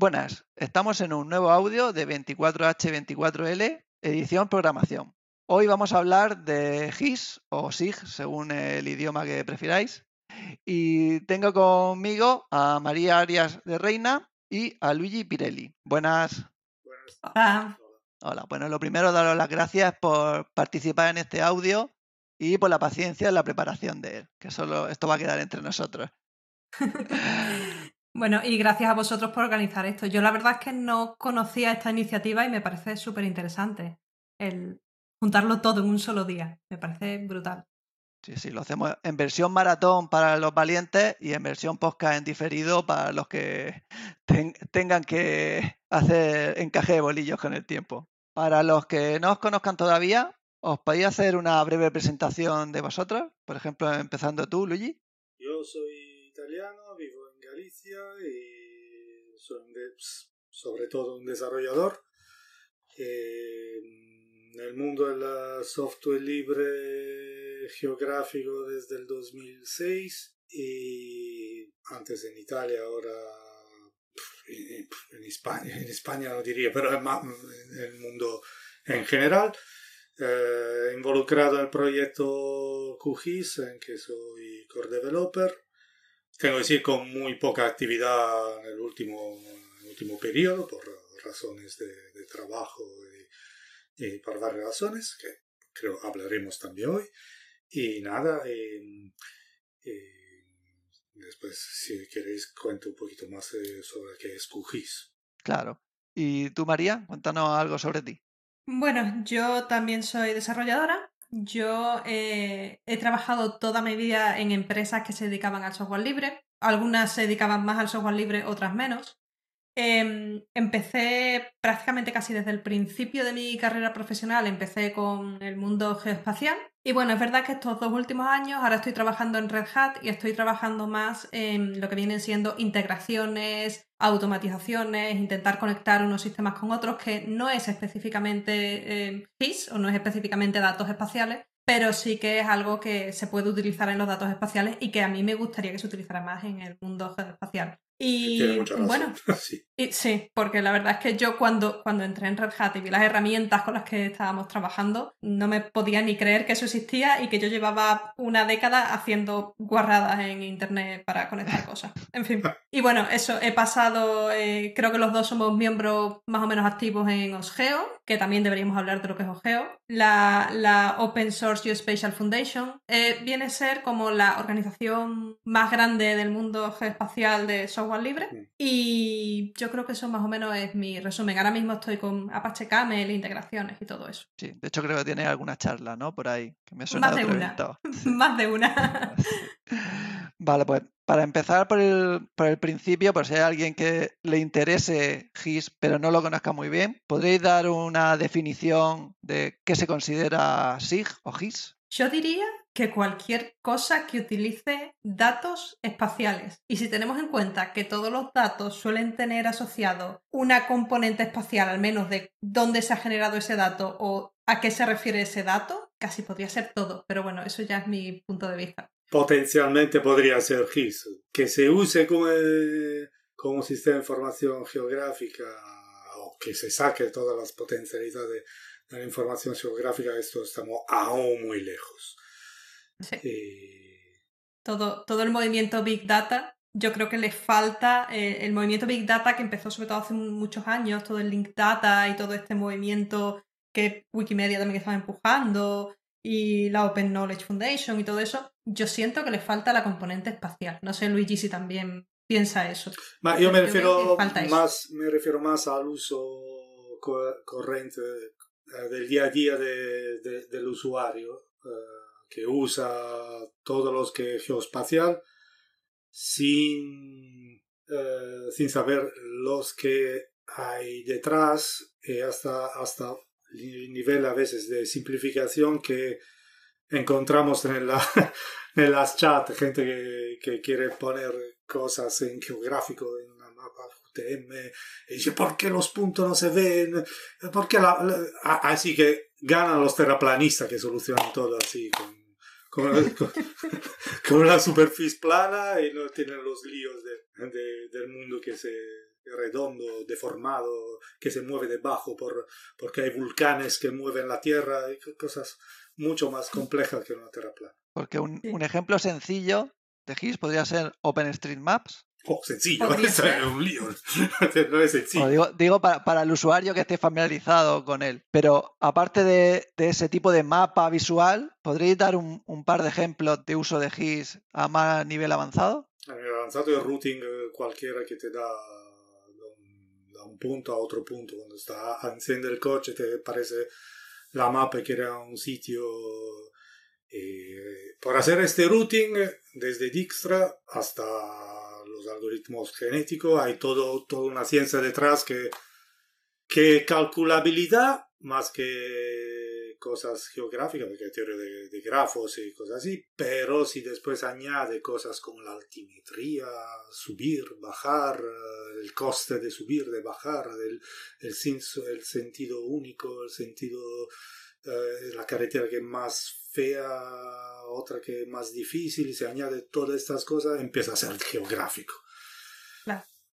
Buenas, estamos en un nuevo audio de 24H24L, edición programación. Hoy vamos a hablar de GIS o SIG, según el idioma que prefiráis. Y tengo conmigo a María Arias de Reina y a Luigi Pirelli. Buenas. Hola. Hola. Bueno, lo primero, daros las gracias por participar en este audio y por la paciencia en la preparación de él, que solo esto va a quedar entre nosotros. bueno, y gracias a vosotros por organizar esto. Yo la verdad es que no conocía esta iniciativa y me parece súper interesante el juntarlo todo en un solo día. Me parece brutal. Sí, sí, lo hacemos en versión maratón para los valientes y en versión podcast en diferido para los que tengan que hacer encaje de bolillos con el tiempo. Para los que no os conozcan todavía, ¿os podéis hacer una breve presentación de vosotros? Por ejemplo, empezando tú, Luigi. Yo soy vivo en Galicia y soy sobre todo un desarrollador. Eh, en el mundo del software libre geográfico desde el 2006 y antes en Italia, ahora en España, en España no diría, pero en el mundo en general. Eh, involucrado en el proyecto QGIS, en que soy core developer. Tengo que decir con muy poca actividad en el último, último periodo, por razones de, de trabajo y por varias razones, que creo hablaremos también hoy. Y nada, después si queréis cuento un poquito más eh, sobre qué es QGIS. Claro. ¿Y tú, María? Cuéntanos algo sobre ti. Bueno, yo también soy desarrolladora. Yo eh, he trabajado toda mi vida en empresas que se dedicaban al software libre. Algunas se dedicaban más al software libre, otras menos. Em, empecé prácticamente casi desde el principio de mi carrera profesional, empecé con el mundo geoespacial. Y bueno, es verdad que estos dos últimos años ahora estoy trabajando en Red Hat y estoy trabajando más en lo que vienen siendo integraciones, automatizaciones, intentar conectar unos sistemas con otros, que no es específicamente eh, GIS o no es específicamente datos espaciales, pero sí que es algo que se puede utilizar en los datos espaciales y que a mí me gustaría que se utilizara más en el mundo geoespacial. Y bueno, sí. sí. porque la verdad es que yo cuando, cuando entré en Red Hat y vi las herramientas con las que estábamos trabajando, no me podía ni creer que eso existía y que yo llevaba una década haciendo guarradas en Internet para conectar cosas. En fin. Y bueno, eso, he pasado, eh, creo que los dos somos miembros más o menos activos en OSGEO, que también deberíamos hablar de lo que es OSGEO. La, la Open Source Geospatial Foundation eh, viene a ser como la organización más grande del mundo geoespacial de software libre. Y yo creo que eso más o menos es mi resumen. Ahora mismo estoy con Apache Camel, integraciones y todo eso. Sí, de hecho creo que tiene alguna charla, ¿no? Por ahí, que me suena Más de, una. Más de una. Vale, pues para empezar por el, por el principio, por si hay alguien que le interese GIS pero no lo conozca muy bien, ¿podréis dar una definición de qué se considera SIG o GIS? Yo diría que cualquier cosa que utilice datos espaciales. Y si tenemos en cuenta que todos los datos suelen tener asociado una componente espacial, al menos de dónde se ha generado ese dato o a qué se refiere ese dato, casi podría ser todo. Pero bueno, eso ya es mi punto de vista. Potencialmente podría ser GIS, que se use como, como sistema de información geográfica o que se saque todas las potencialidades de la información geográfica, esto estamos aún muy lejos. Eh, todo, todo el movimiento Big Data, yo creo que le falta eh, el movimiento Big Data que empezó sobre todo hace muchos años, todo el Link Data y todo este movimiento que Wikimedia también estaba empujando y la Open Knowledge Foundation y todo eso, yo siento que le falta la componente espacial. No sé, Luigi, si también piensa eso. yo me refiero, más, me refiero más al uso corriente del día a día de, del usuario que usa todos los que geoespacial sin, eh, sin saber los que hay detrás hasta, hasta el nivel a veces de simplificación que encontramos en, la, en las chats, gente que, que quiere poner cosas en geográfico en una mapa UTM y dice ¿por qué los puntos no se ven? ¿Por qué así que ganan los terraplanistas que solucionan todo así con con, una superficie plana y no tienen los líos de, del mundo que se redondo, deformado, que se mueve debajo por, porque hay volcanes que mueven la Tierra, y cosas mucho más complejas que una Tierra plana. Porque un, un ejemplo sencillo de GIS podría ser OpenStreetMaps. Oh, sencillo, es un lío. no es sencillo. O digo, digo para, para el usuario que esté familiarizado con él. Pero aparte de, de ese tipo de mapa visual, ¿podríais dar un, un par de ejemplos de uso de GIS a más nivel avanzado? A nivel avanzado el routing eh, cualquiera que te da da un, da un punto a otro punto. Cuando está enciende el coche te aparece la mapa que era un sitio. eh, por hacer este routing eh, desde Dijkstra hasta algoritmos genéticos hay todo, toda una ciencia detrás que, que calculabilidad más que cosas geográficas, porque hay teoría de, grafos y cosas así, pero si después añade cosas como la altimetría, subir, bajar, eh, el coste de subir, de bajar, el, el, sentido único, el sentido, eh, la carretera que más fea, otra que es más difícil, y se añade todas estas cosas, empieza a ser geográfico.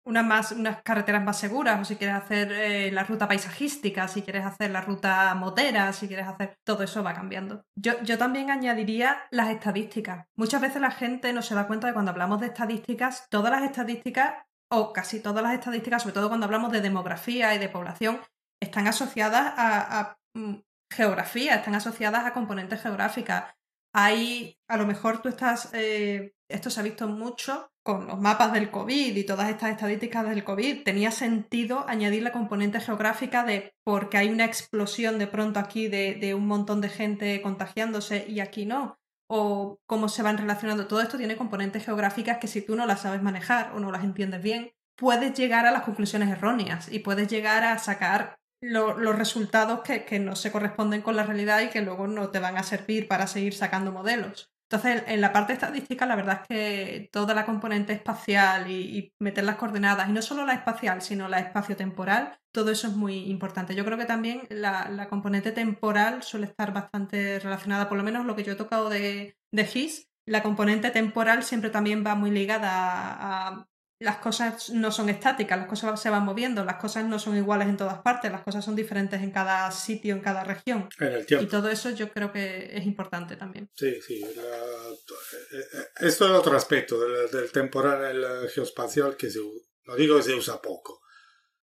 unas, más, unas carreteras más seguras, o si quieres hacer eh, la ruta paisajística, si quieres hacer la ruta motera, si quieres hacer... Todo eso va cambiando. Yo, yo también añadiría las estadísticas. Muchas veces la gente no se da cuenta de cuando hablamos de estadísticas, todas las estadísticas, o casi todas las estadísticas, sobre todo cuando hablamos de demografía y de población, están asociadas a, a, mm, geografía, están asociadas a componentes geográficas. Hay, a lo mejor tú estás, eh, esto se ha visto mucho con los mapas del COVID y todas estas estadísticas del COVID, tenía sentido añadir la componente geográfica de porque hay una explosión de pronto aquí de, de un montón de gente contagiándose y aquí no. O cómo se van relacionando. Todo esto tiene componentes geográficas que si tú no las sabes manejar o no las entiendes bien, puedes llegar a las conclusiones erróneas y puedes llegar a sacar lo- los resultados que, que no se corresponden con la realidad y que luego no te van a servir para seguir sacando modelos. Entonces, en la parte estadística, la verdad es que toda la componente espacial y, meter las coordenadas, y no solo la espacial, sino la espacio-temporal, todo eso es muy importante. Yo creo que también la, la componente temporal suele estar bastante relacionada, por lo menos lo que yo he tocado de, de GIS, la componente temporal siempre también va muy ligada a las cosas no son estáticas, las cosas se van moviendo, las cosas no son iguales en todas partes, las cosas son diferentes en cada sitio, en cada región. En el Y tiempo. todo eso yo creo que es importante también. Sí, sí. la- esto es otro aspecto del, del temporal el geoespacial que se, no digo que se usa poco.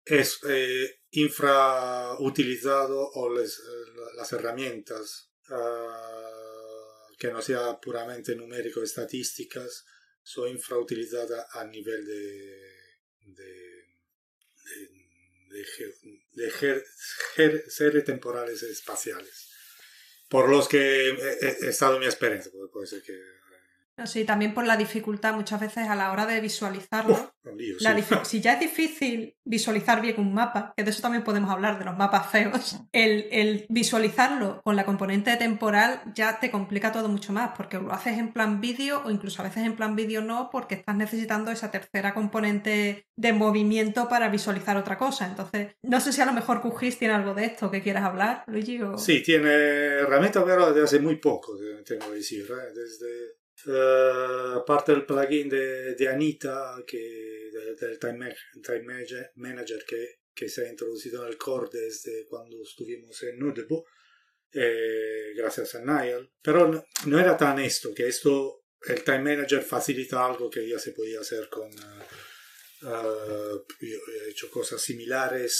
Es eh, infrautilizado o les- eh, las herramientas ah, que no sea puramente numérico estadísticas son infrautilizadas a nivel de, de, de, temporales espaciales por los que he, estado en mi experiencia. Puede ser que. Sí, también por la dificultad muchas veces a la hora de visualizarlo. Uf, lío, La sí. dif- si ya es difícil visualizar bien un mapa, que de eso también podemos hablar, de los mapas feos, el, el visualizarlo con la componente temporal ya te complica todo mucho más, porque lo haces en plan vídeo o incluso a veces en plan vídeo no, porque estás necesitando esa tercera componente de movimiento para visualizar otra cosa. Entonces, no sé si a lo mejor QGIS tiene algo de esto que quieras hablar, Luigi. O... Sí, tiene herramienta, pero desde hace muy poco, tengo que decir. ¿eh? Desde eh, parte del plugin de Anita, que, de- del Time, Time Manager, Manager que, que se ha introducido en el core desde cuando estuvimos en Nudebo, eh, gracias a Niall. Pero no, no era tan esto, que esto, el Time Manager facilita algo que ya se podía hacer con... eh, eh, yo he hecho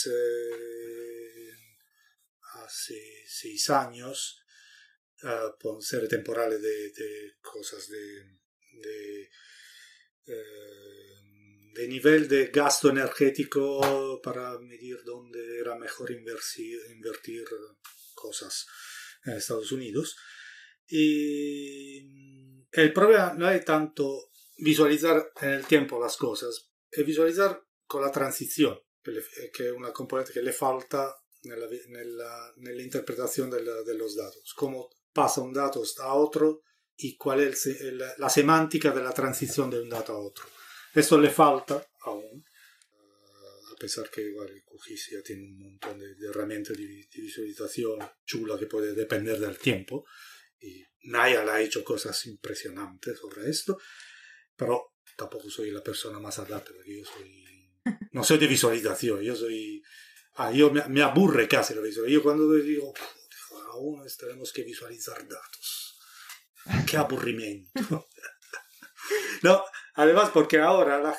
eh, hace seis años eh, con series temporales de, de cosas de, eh, de nivel de gasto energético para medir dónde era mejor invertir, invertir cosas en Estados Unidos. Y el problema no es tanto visualizar en el tiempo las cosas, es visualizar con la transición, que, es una componente que le falta nella, nella, nell'interpretazione del, dello datos, cómo pasa un dato a otro y cuál es la semántica de la transición de un dato a otro. Esto le falta aún, eh, a pesar que igual QGIS ya tiene un montón de, herramientas de, visualización chula que puede depender del tiempo. Y Niall ha hecho cosas impresionantes sobre esto, pero tampoco soy la persona más adaptada, porque yo soy No soy de visualización, yo soy... Ah, yo me, me aburre casi la visualización. Yo cuando digo, aún tenemos que visualizar datos. Qué aburrimiento. no, además porque ahora la,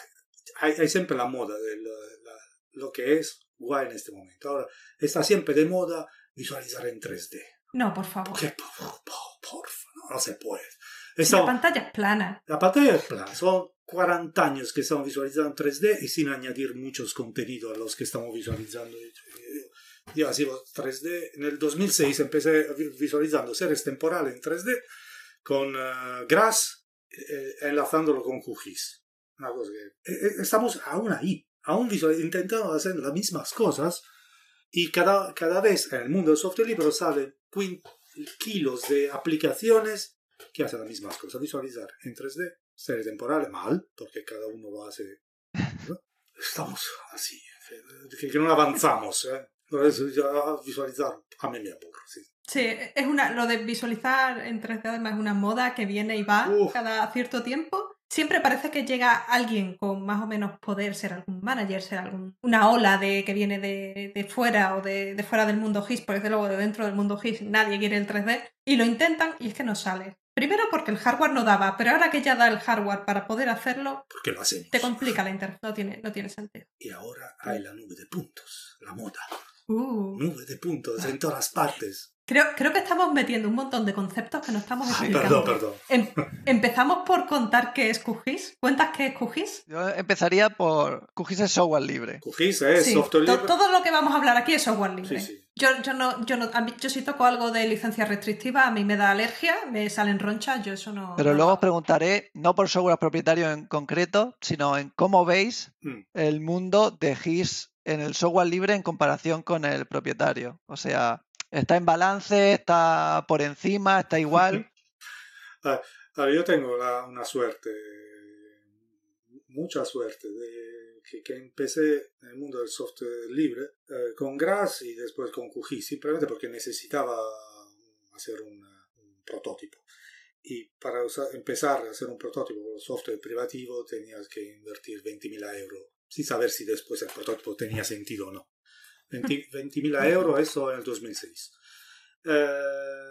hay, hay, siempre la moda de lo, la, lo que es guay en este momento. Ahora está siempre de moda visualizar en 3D. No, por favor. ¿Qué? Por, por, por, no, no se puede. Esta, la pantalla es plana. La pantalla es plana. Son 40 años que estamos visualizando en 3D y sin añadir muchos contenidos a los que estamos visualizando. Yo así 3D. En el 2006 empecé visualizando series temporales en 3D con uh, Grass eh, enlazándolo con QGIS. Una cosa que, eh, estamos aún ahí, aún intentando hacer las mismas cosas y cada, cada vez en el mundo del software libre salen kilos de aplicaciones que hacen las mismas cosas. Visualizar en 3D, series temporales, mal, porque cada uno lo hace. ¿no? Estamos así, que, que no avanzamos. ¿eh? Entonces, ya visualizar a mí me aburro, sí. Sí, es una, lo de visualizar en 3D además es una moda que viene y va Uf. cada cierto tiempo. Siempre parece que llega alguien con más o menos poder, ser algún manager, ser algún, una ola de, que viene de, de fuera o de, de, fuera del mundo GIS, porque desde luego de dentro del mundo GIS nadie quiere el 3D, y lo intentan y es que no sale. Primero porque el hardware no daba, pero ahora que ya da el hardware para poder hacerlo, ¿Por qué lo te complica la interfaz, no tiene, no tiene sentido. Y ahora hay la nube de puntos, la moda. Uh. Nube de puntos en todas partes. Creo, creo que estamos metiendo un montón de conceptos que no estamos Ay, explicando. perdón, perdón. Em, empezamos por contar qué es QGIS. ¿Cuentas qué es QGIS? Yo empezaría por QGIS es software libre. QGIS es Sí, software to- libre. todo lo que vamos a hablar aquí es software libre. Sí, sí. Yo, yo no, yo no, a mí- yo si toco algo de licencia restrictiva, a mí me da alergia, me salen ronchas, yo eso no. Pero no- luego os preguntaré, no por software propietario en concreto, sino en cómo veis Mm. el mundo de GIS en el software libre en comparación con el propietario. O sea, está en balance, está por encima, está igual. Ah, ah, yo tengo la- una suerte, mucha suerte, de que, empecé en el mundo del software libre eh, con Grass y después con QGIS, simplemente porque necesitaba hacer un prototipo. Y para usar- empezar a hacer un prototipo con software privativo tenías que invertir 20.000 euros, sin saber si después el prototipo tenía sentido o no. 20 20.000 euros, eso en el 2006. Eh,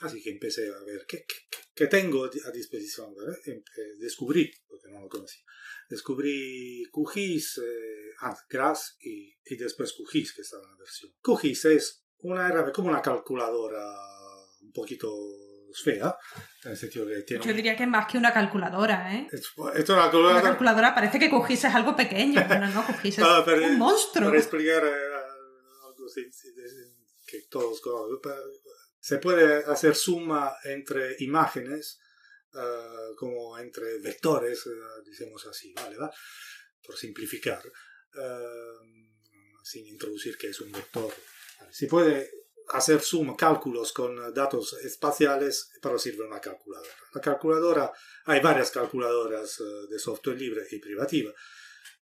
así que empecé a ver qué, qué- qué- tengo a disposición. Em- eh, descubrí, porque no lo conocía, descubrí QGIS, eh, ah, Grass y, y después QGIS, que estaba en la versión. QGIS es una herramienta como una calculadora un poquito fea, en el sentido que tiene... Yo diría que es más que una calculadora, ¿eh? Es, es una Una calculadora... parece que es algo pequeño, pero no, QGIS es Ah, pero- un monstruo. Para explicar eh, algo que todos se puede hacer suma entre imágenes, eh, como entre vectores, eh, decimos así, ¿vale? ¿va? Por simplificar, sin introducir que es un vector. Se puede hacer suma, cálculos con datos espaciales, pero sirve una calculadora. La calculadora, hay varias calculadoras eh, de software libre y privativa,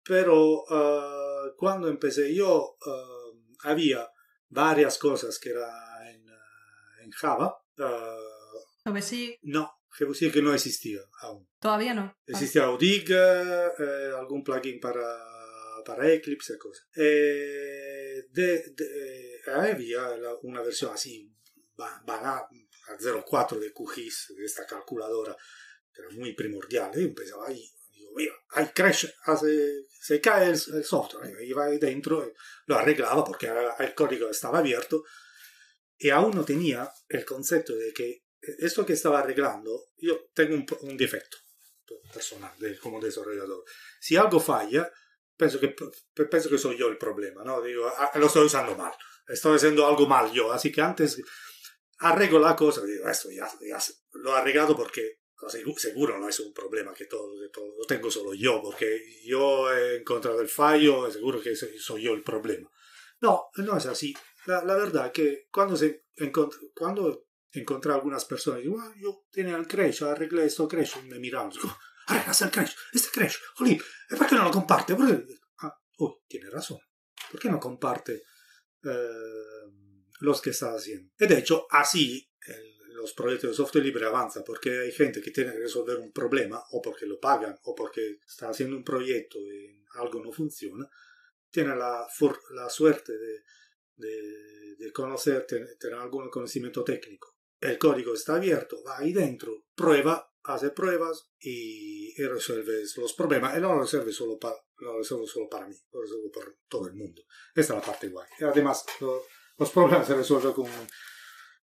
pero eh, cuando empecé yo eh, había varias cosas que eran en, en Java. sí, no, decir que no existía aún. todavía no. Existía Audig, eh, algún plugin para, para Eclipse cosas. Eh, de, de- la- una versión así, ba- banal, a 0.4 de QGIS, de esta calculadora, que era muy primordial. Y empezaba ahí, digo, mira, ahí crash, se cae el, el software. Iba ahí dentro, lo arreglaba porque el código estaba abierto. Y aún no tenía el concepto de que esto que estaba arreglando, yo tengo un, un defecto personal de- como desarrollador. Si algo falla, penso p- penso que soy yo el problema, ¿no? Digo, "Ah, lo estoy usando mal, estoy haciendo algo mal yo, así que antes arreglo la cosa, digo, esto ya, ya lo he arreglado porque segu- seguro no es un problema que todo, que todo lo tengo solo yo, porque yo he encontrado el fallo, seguro que soy, yo el problema. No, no es así. La, la verdad que cuando, se encont- cuando encontré a algunas personas, digo, "Ah, yo tenía el crash, arreglé esto crash, y me miraban, digo, arreglas el crash, este crash, jolín, ¿por qué no lo comparte? Ah, oh, tiene razón. ¿Por qué no comparte eh, los que está haciendo? Y de hecho, así el- los proyectos de software libre avanzan, porque hay gente que tiene que resolver un problema, o porque lo pagan, o porque está haciendo un proyecto en algo no funciona, tiene la, la suerte de, de, de conocer, tener, tener algún conocimiento técnico. El código está abierto, va ahí dentro, prueba, hace pruebas y, y resuelve los problemas. Y no lo resuelve solo para, lo resuelve solo para mí, lo resuelve para todo el mundo. Esta es la parte guay. Y además, lo, los problemas se resuelven con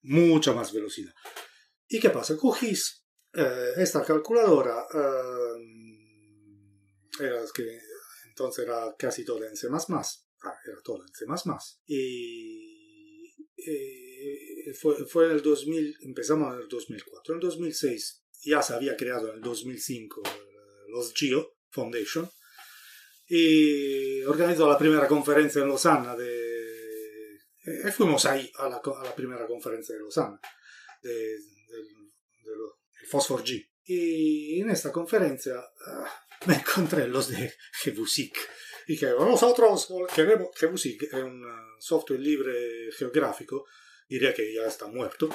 mucha más velocidad. ¿Y qué pasa? QGIS, eh, esta calculadora, eh, era que entonces era casi todo en C++, ah, era todo en C++, y eh, fue, fue en el 2000, empezamos en el 2004, en el 2006 ya se había creado en el 2005 los GEO Foundation, y organizó la primera conferencia en Lausana de... Eh, fuimos ahí a la, a la, primera conferencia de Lausana, de, de, de, el Phosphor G. Y en esta conferencia uh, me encontré los de GBUSIC. Y que nosotros queremos, GBUSIC es un software libre geográfico, diría que ya está muerto,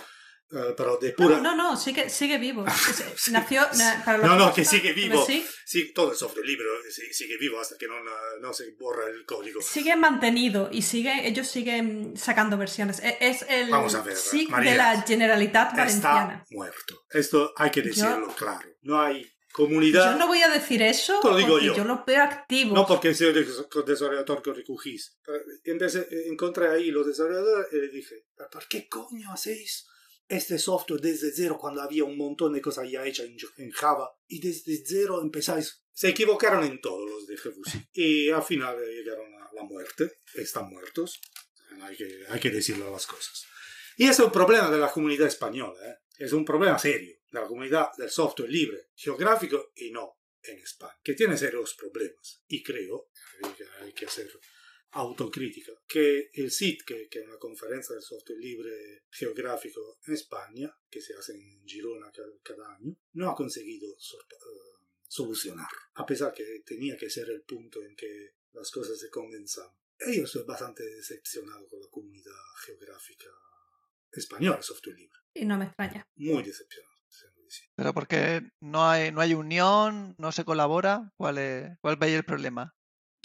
Uh, pero de pura... No, no, no, sigue, sigue vivo. Nació... Para no, no, que sigue vivo. Sí. sí, todo el software libre sigue vivo hasta que no, no, se borra el código. Sigue mantenido y sigue, ellos siguen sacando versiones. E, es el Vamos a ver, SIG de la Generalitat Valenciana. Está muerto. Esto hay que decirlo yo, claro. No hay comunidad... Yo no voy a decir eso Te lo digo yo. yo lo veo activo. No porque soy desarrollador que recogís. Entonces encontré ahí los desarrolladores y le dije, ¿por qué coño hacéis este software desde cero cuando había un montón de cosas ya hechas en, Java y desde cero empezáis. Se equivocaron en todos los de GFUSI y al final llegaron a la muerte. Están muertos. Hay que, hay que decirlo las cosas. Y es un problema de la comunidad española. ¿eh? Es un problema serio la comunidad del software libre, geográfico y no en España, que tiene serios problemas. Y creo que hay que hacerlo autocrítica, que el CIT, que, que, es una conferencia de software libre geográfico en España, que se hace en Girona cada, cada año, no ha conseguido uh, solucionar, a pesar que tenía que ser el punto en que las cosas se condensaban. Y yo estoy bastante decepcionado con la comunidad geográfica española software libre. Y no me extraña. Muy decepcionado. Pero porque no hay, no hay unión, no se colabora, ¿cuál, es, cuál veis el problema?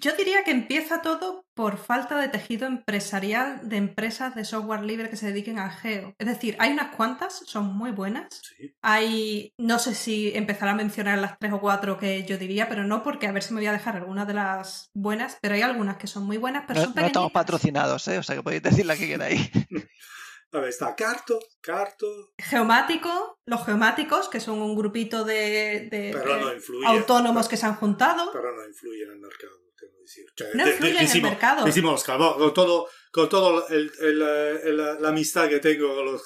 Yo diría que empieza todo por falta de tejido empresarial de empresas de software libre que se dediquen al geo. Es decir, hay unas cuantas, son muy buenas. Sí. Hay, no sé si empezar a mencionar las tres o cuatro que yo diría, pero no porque a ver si me voy a dejar algunas de las buenas, pero hay algunas que son muy buenas, pero no, son no estamos patrocinados, ¿eh? o sea que podéis decir la que queráis. A ver, está Carto, Carto. Geomático, los geomáticos, que son un grupito de, de, no de influye, autónomos pero, que se han juntado. Pero no influye en el mercado. Decir. O sea, no influye en el mercado. Decimos, con todo, con todo el, el, el, la amistad que tengo con los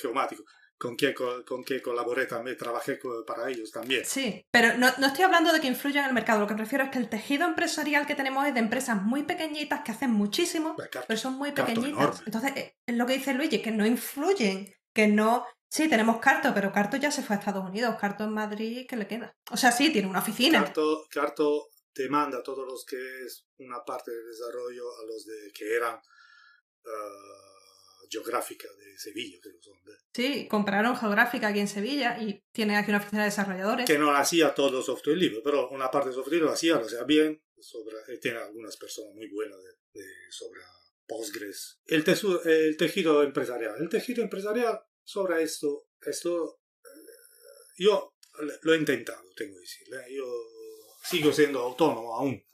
geomáticos, con quien, con, quien colaboré también, trabajé para ellos también. Sí, pero no, no, estoy hablando de que influya en el mercado, lo que me refiero es que el tejido empresarial que tenemos es de empresas muy pequeñitas que hacen muchísimo, carto, pero son muy pequeñitas. Entonces, es lo que dice Luigi, que no influyen, que no... Sí, tenemos Carto, pero Carto ya se fue a Estados Unidos, Carto en Madrid, ¿qué le queda? O sea, sí, tiene una oficina. Carto, Carto demanda a todos los que es una parte del desarrollo a los de que eran uh, geográfica de Sevilla, creo que son. De... Sí, compraron geográfica aquí en Sevilla y tienen aquí una oficina de desarrolladores. Que no hacía todo software libre, pero una parte de software libre lo hacía, lo hacía bien, sobre, tiene algunas personas muy buenas de, de, sobre Postgres. El, tesu, el tejido empresarial. El tejido empresarial sobre esto, esto eh, yo lo he intentado, tengo que decir. ¿eh? Yo sigo siendo autónomo aún.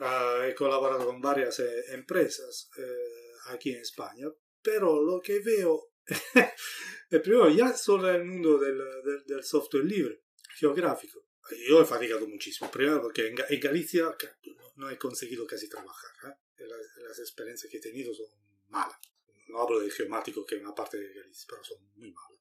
Uh, he colaborado con varias eh, empresas eh, aquí en España, pero lo que veo, primero ya sobre el mundo del, del, del, software libre, geográfico, yo he fatigado muchísimo, primero porque en, en Galicia no, he conseguido casi trabajar, ¿eh? las, las, experiencias que he tenido son malas. No hablo de geomático, que es una parte de Galicia, pero son muy malas.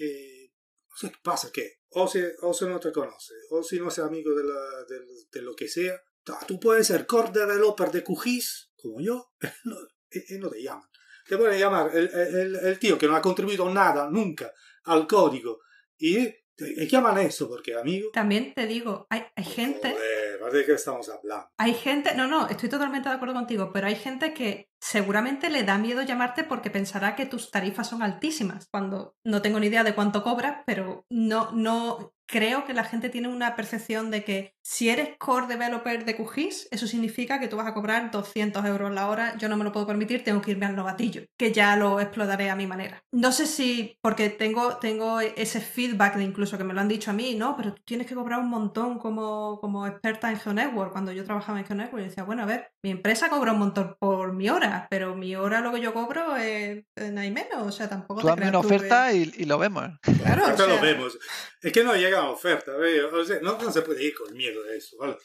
Eh, o sea, ¿qué pasa? Que o se, o se no te conoce, o si no es amigo de, la, de, de, lo que sea, tú puedes ser core developer de QGIS, como yo, y, y no te llaman. Te pueden llamar el, el, el, tío que no ha contribuido nada nunca al código y te llaman eso porque, amigo. También te digo, hay, hay gente. Joder, ¿de qué estamos hablando? Hay gente, no, no, estoy totalmente de acuerdo contigo, pero hay gente que seguramente le da miedo llamarte porque pensará que tus tarifas son altísimas. Cuando no tengo ni idea de cuánto cobras, pero no, no creo que la gente tiene una percepción de que si eres core developer de QGIS, eso significa que tú vas a cobrar 200 euros la hora. Yo no me lo puedo permitir, tengo que irme al novatillo, que ya lo explotaré a mi manera. No sé si, porque tengo, tengo ese feedback de incluso que me lo han dicho a mí, no, pero tú tienes que cobrar un montón como, como experta en GeoNetwork. Cuando yo trabajaba en GeoNetwork, yo decía, bueno, a ver, mi empresa cobra un montón por mi hora, pero mi hora lo que yo cobro es, no hay menos, o sea, tampoco tú te una oferta y, y, lo vemos. Claro, o sea, lo vemos. Es que no llega a oferta, o sea, no, no se puede ir con miedo de eso, ¿vale?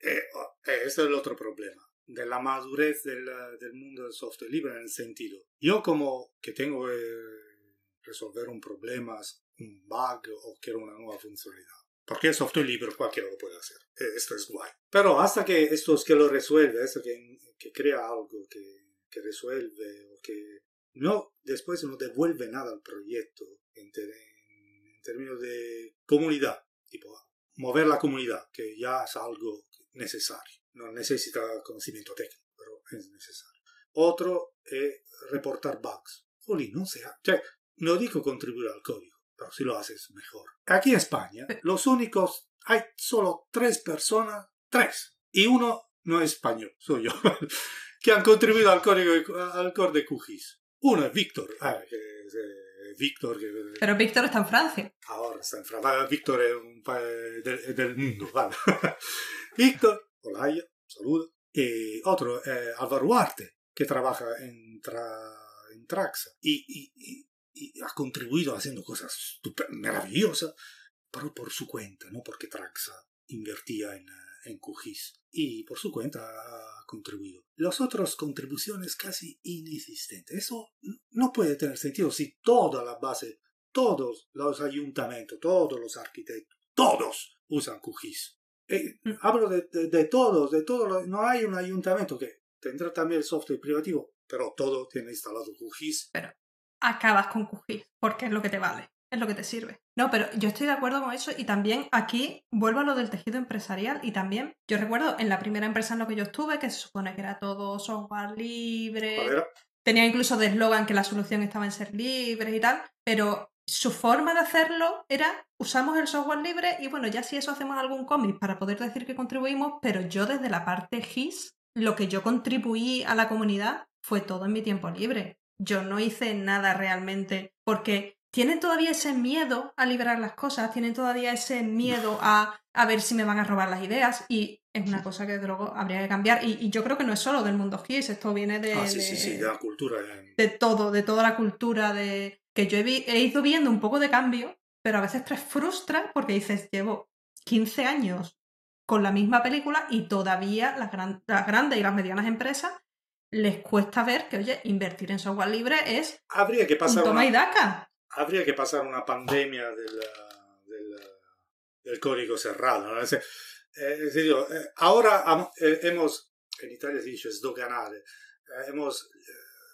Eh, eh, ese es el otro problema de la madurez del, del, mundo del software libre en el sentido. Yo como que tengo que resolver un problema, un bug o quiero una nueva funcionalidad. Porque el software libre cualquiera lo puede hacer. Eh, esto es guay. Pero hasta que esto es que lo resuelve, esto que, que crea algo, que, que, resuelve o que no, después no devuelve nada al proyecto en, en términos de comunidad, tipo mover la comunidad, que ya es algo necesario. No necesita conocimiento técnico, pero es necesario. Otro es reportar bugs. Jolín, no sea. Cioè, no digo contribuir al código, pero si lo haces mejor. Aquí en España, los únicos, hay solo tres personas, tres, y uno no es español, soy yo, que han contribuido al código al core de QGIS. Uno es Víctor, ah, que es, eh, Víctor. Pero Víctor está en Francia. Ahora está en Francia. Víctor es un del, del mundo, vale. Víctor, hola, saludo. Y otro, eh, Álvaro Huarte, que trabaja en, tra, en Traxa y, y, y, y, ha contribuido haciendo cosas maravillosas, pero por su cuenta, no porque Traxa invertía en, en QGIS. Y por su cuenta ha contribuido. Las otras contribuciones casi inexistentes. Eso no puede tener sentido si toda la base, todos los ayuntamientos, todos los arquitectos, todos usan QGIS. Eh, hablo de, de, de, todos, de todos. No hay un ayuntamiento que tendrá también el software privativo, pero todo tiene instalado QGIS. Pero acabas con QGIS, porque es lo que te vale, es lo que te sirve. No, pero yo estoy de acuerdo con eso y también aquí vuelvo a lo del tejido empresarial y también yo recuerdo en la primera empresa en la que yo estuve, que se supone que era todo software libre, tenía incluso de eslogan que la solución estaba en ser libre y tal, pero su forma de hacerlo era usamos el software libre y bueno, ya si eso hacemos algún cómic para poder decir que contribuimos, pero yo desde la parte GIS, lo que yo contribuí a la comunidad fue todo en mi tiempo libre. Yo no hice nada realmente porque tienen todavía ese miedo a liberar las cosas, tienen todavía ese miedo a, a ver si me van a robar las ideas y es una cosa que luego habría que cambiar y, y, yo creo que no es solo del mundo GIS, esto viene de, ah, sí, de, sí, sí, de la cultura. De todo, de toda la cultura de que yo he, vi, he, ido viendo un poco de cambio, pero a veces te frustra porque dices, llevo 15 años con la misma película y todavía las, gran, las grandes y las medianas empresas les cuesta ver que, oye, invertir en software libre es habría que pasar un toma una, y daca. Habría que pasar una pandemia del, del, del código cerrado. ¿no? Es, es decir, ahora hemos, en Italia se dice sdoganare, hemos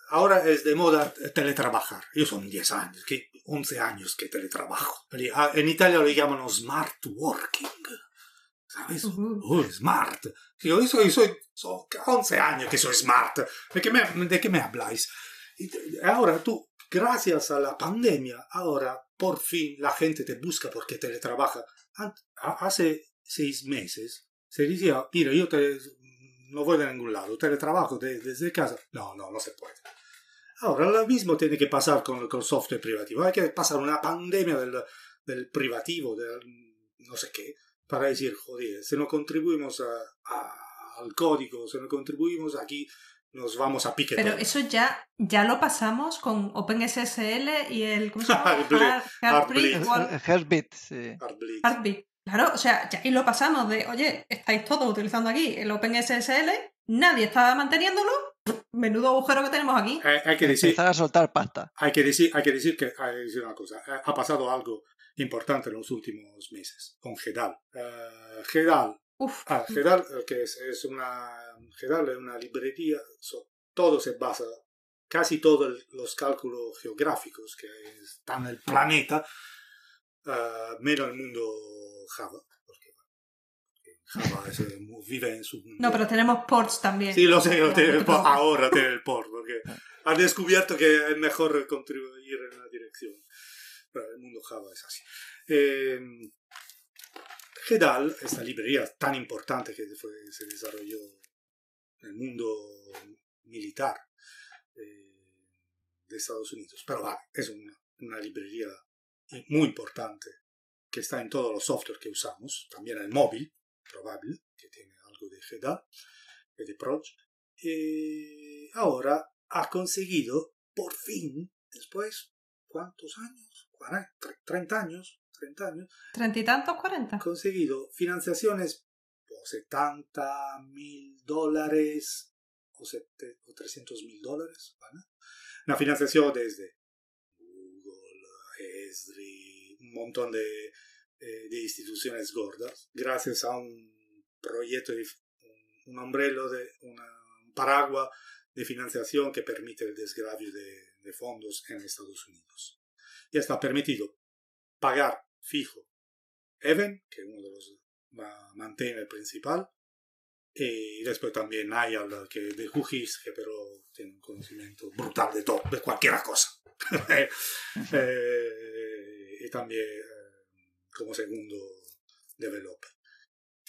ahora es de moda teletrabajar. Yo son 10 años, que 11 años que teletrabajo. En Italia lo llaman smart working. ¿Sabes? Uh -huh. oh, smart. Yo soy, soy, soy 11 años que soy smart. ¿De qué me, de qué me habláis? Y ahora tú, gracias a la pandemia, ahora por fin la gente te busca porque teletrabaja. Hace seis meses se decía, mira, yo no voy de ningún lado, teletrabajo de, desde casa. No, no, no se puede. Ahora lo mismo tiene que pasar con, con el software privativo. Hay que pasar una pandemia del, del privativo, del no sé qué, para decir, joder, si no contribuimos a, a, al código, si no contribuimos aquí, nos vamos a pique. Pero todo. eso ya, ya lo pasamos con OpenSSL y el. ¿Cómo se llama? Heartbeat. Heartbeat, sí. Heartbeat. Heartbeat. Claro, o sea, ya y lo pasamos de, oye, estáis todos utilizando aquí el OpenSSL, nadie está manteniéndolo, menudo agujero que tenemos aquí. Eh, hay que decir, Empezar a soltar pasta. hay que decir, hay que decir que hay que decir una cosa. Eh, Ha pasado algo importante en los últimos meses con GEDAL. Uh, GEDAL, Uf. ah, GEDAL eh, que es, es una GEDAL es una librería, so, todo se basa, casi todos los cálculos geográficos que están en el planeta, uh, menos el mundo Java. Porque, Java es, vive en su mundo. No, pero tenemos ports también. Sí, lo sé, lo ahora tiene el port, porque ha descubierto que es mejor contribuir en la dirección. Pero el mundo Java es así. Eh, GEDAL, esta librería tan importante que se desarrolló en el mundo militar eh, de Estados Unidos, pero vale, es una, librería muy importante que está en todos los softwares que usamos, también el móvil, probable, que tiene algo de GEDAL, de Proch. y ahora ha conseguido, por fin, después, ¿cuántos años? 30 años, 30 años. ¿30 y tantos, 40? Conseguido financiaciones por 70 mil dólares o, 300 mil dólares, ¿vale? Una financiación desde Google, Esri, un montón de, eh, de instituciones gordas, gracias a un proyecto, de, un, un de un paraguas de financiación que permite el desgravio de, de fondos en Estados Unidos. Ya está permitido pagar fijo Even, que uno de los mantiene el principal, y después también hay al que de Jujis, que pero tiene un conocimiento brutal de todo, de cualquier cosa. Eh, y también eh, como segundo developer.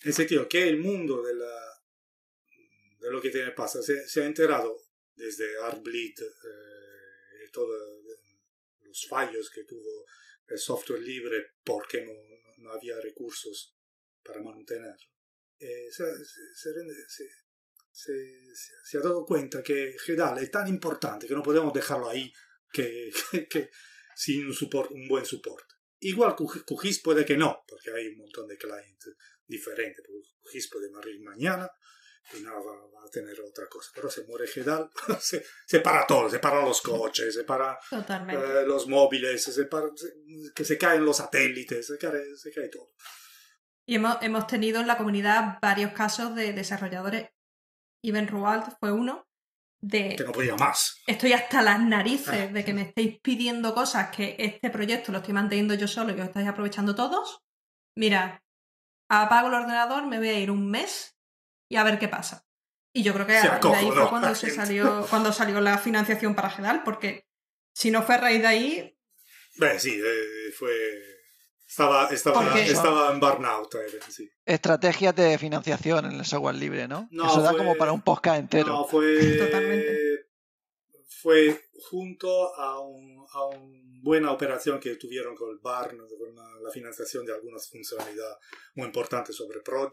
En sentido que el mundo de, la, de lo que tiene pasa se, se ha enterado desde Artbleed eh, y todos los fallos que tuvo el software libre porque no, había recursos para mantenerlo. Eh, se, ha dado cuenta que GEDAL es tan importante que no podemos dejarlo ahí que, sin un buen soporte. Igual QGIS puede que no, porque hay un montón de clientes diferentes. QGIS puede morir mañana y nada, va, a tener otra cosa. Pero se muere GEDAL, se, se, para todo, se para los coches, se para eh, los móviles, se para, que se caen los satélites, se cae, se cae todo. Y hemos, hemos tenido en la comunidad varios casos de desarrolladores. Iben Rualt fue uno. De, que no podía más. Estoy hasta las narices de que me estéis pidiendo cosas que este proyecto lo estoy manteniendo yo solo y os estáis aprovechando todos. Mira, apago el ordenador, me voy a ir un mes y a ver qué pasa. Y yo creo que de ahí fue cuando, se salió, cuando salió la financiación para Gedal, porque si no fue a raíz de ahí... sí, eh, fue estaba, estaba, estaba en burnout. Eh, sí. Estrategias de financiación en el software libre, ¿no? Eso da como para un podcast entero. No, fue. Totalmente. Fue junto a, un, a una buena operación que tuvieron con el Barn, con la, financiación de algunas funcionalidades muy importantes sobre Proj.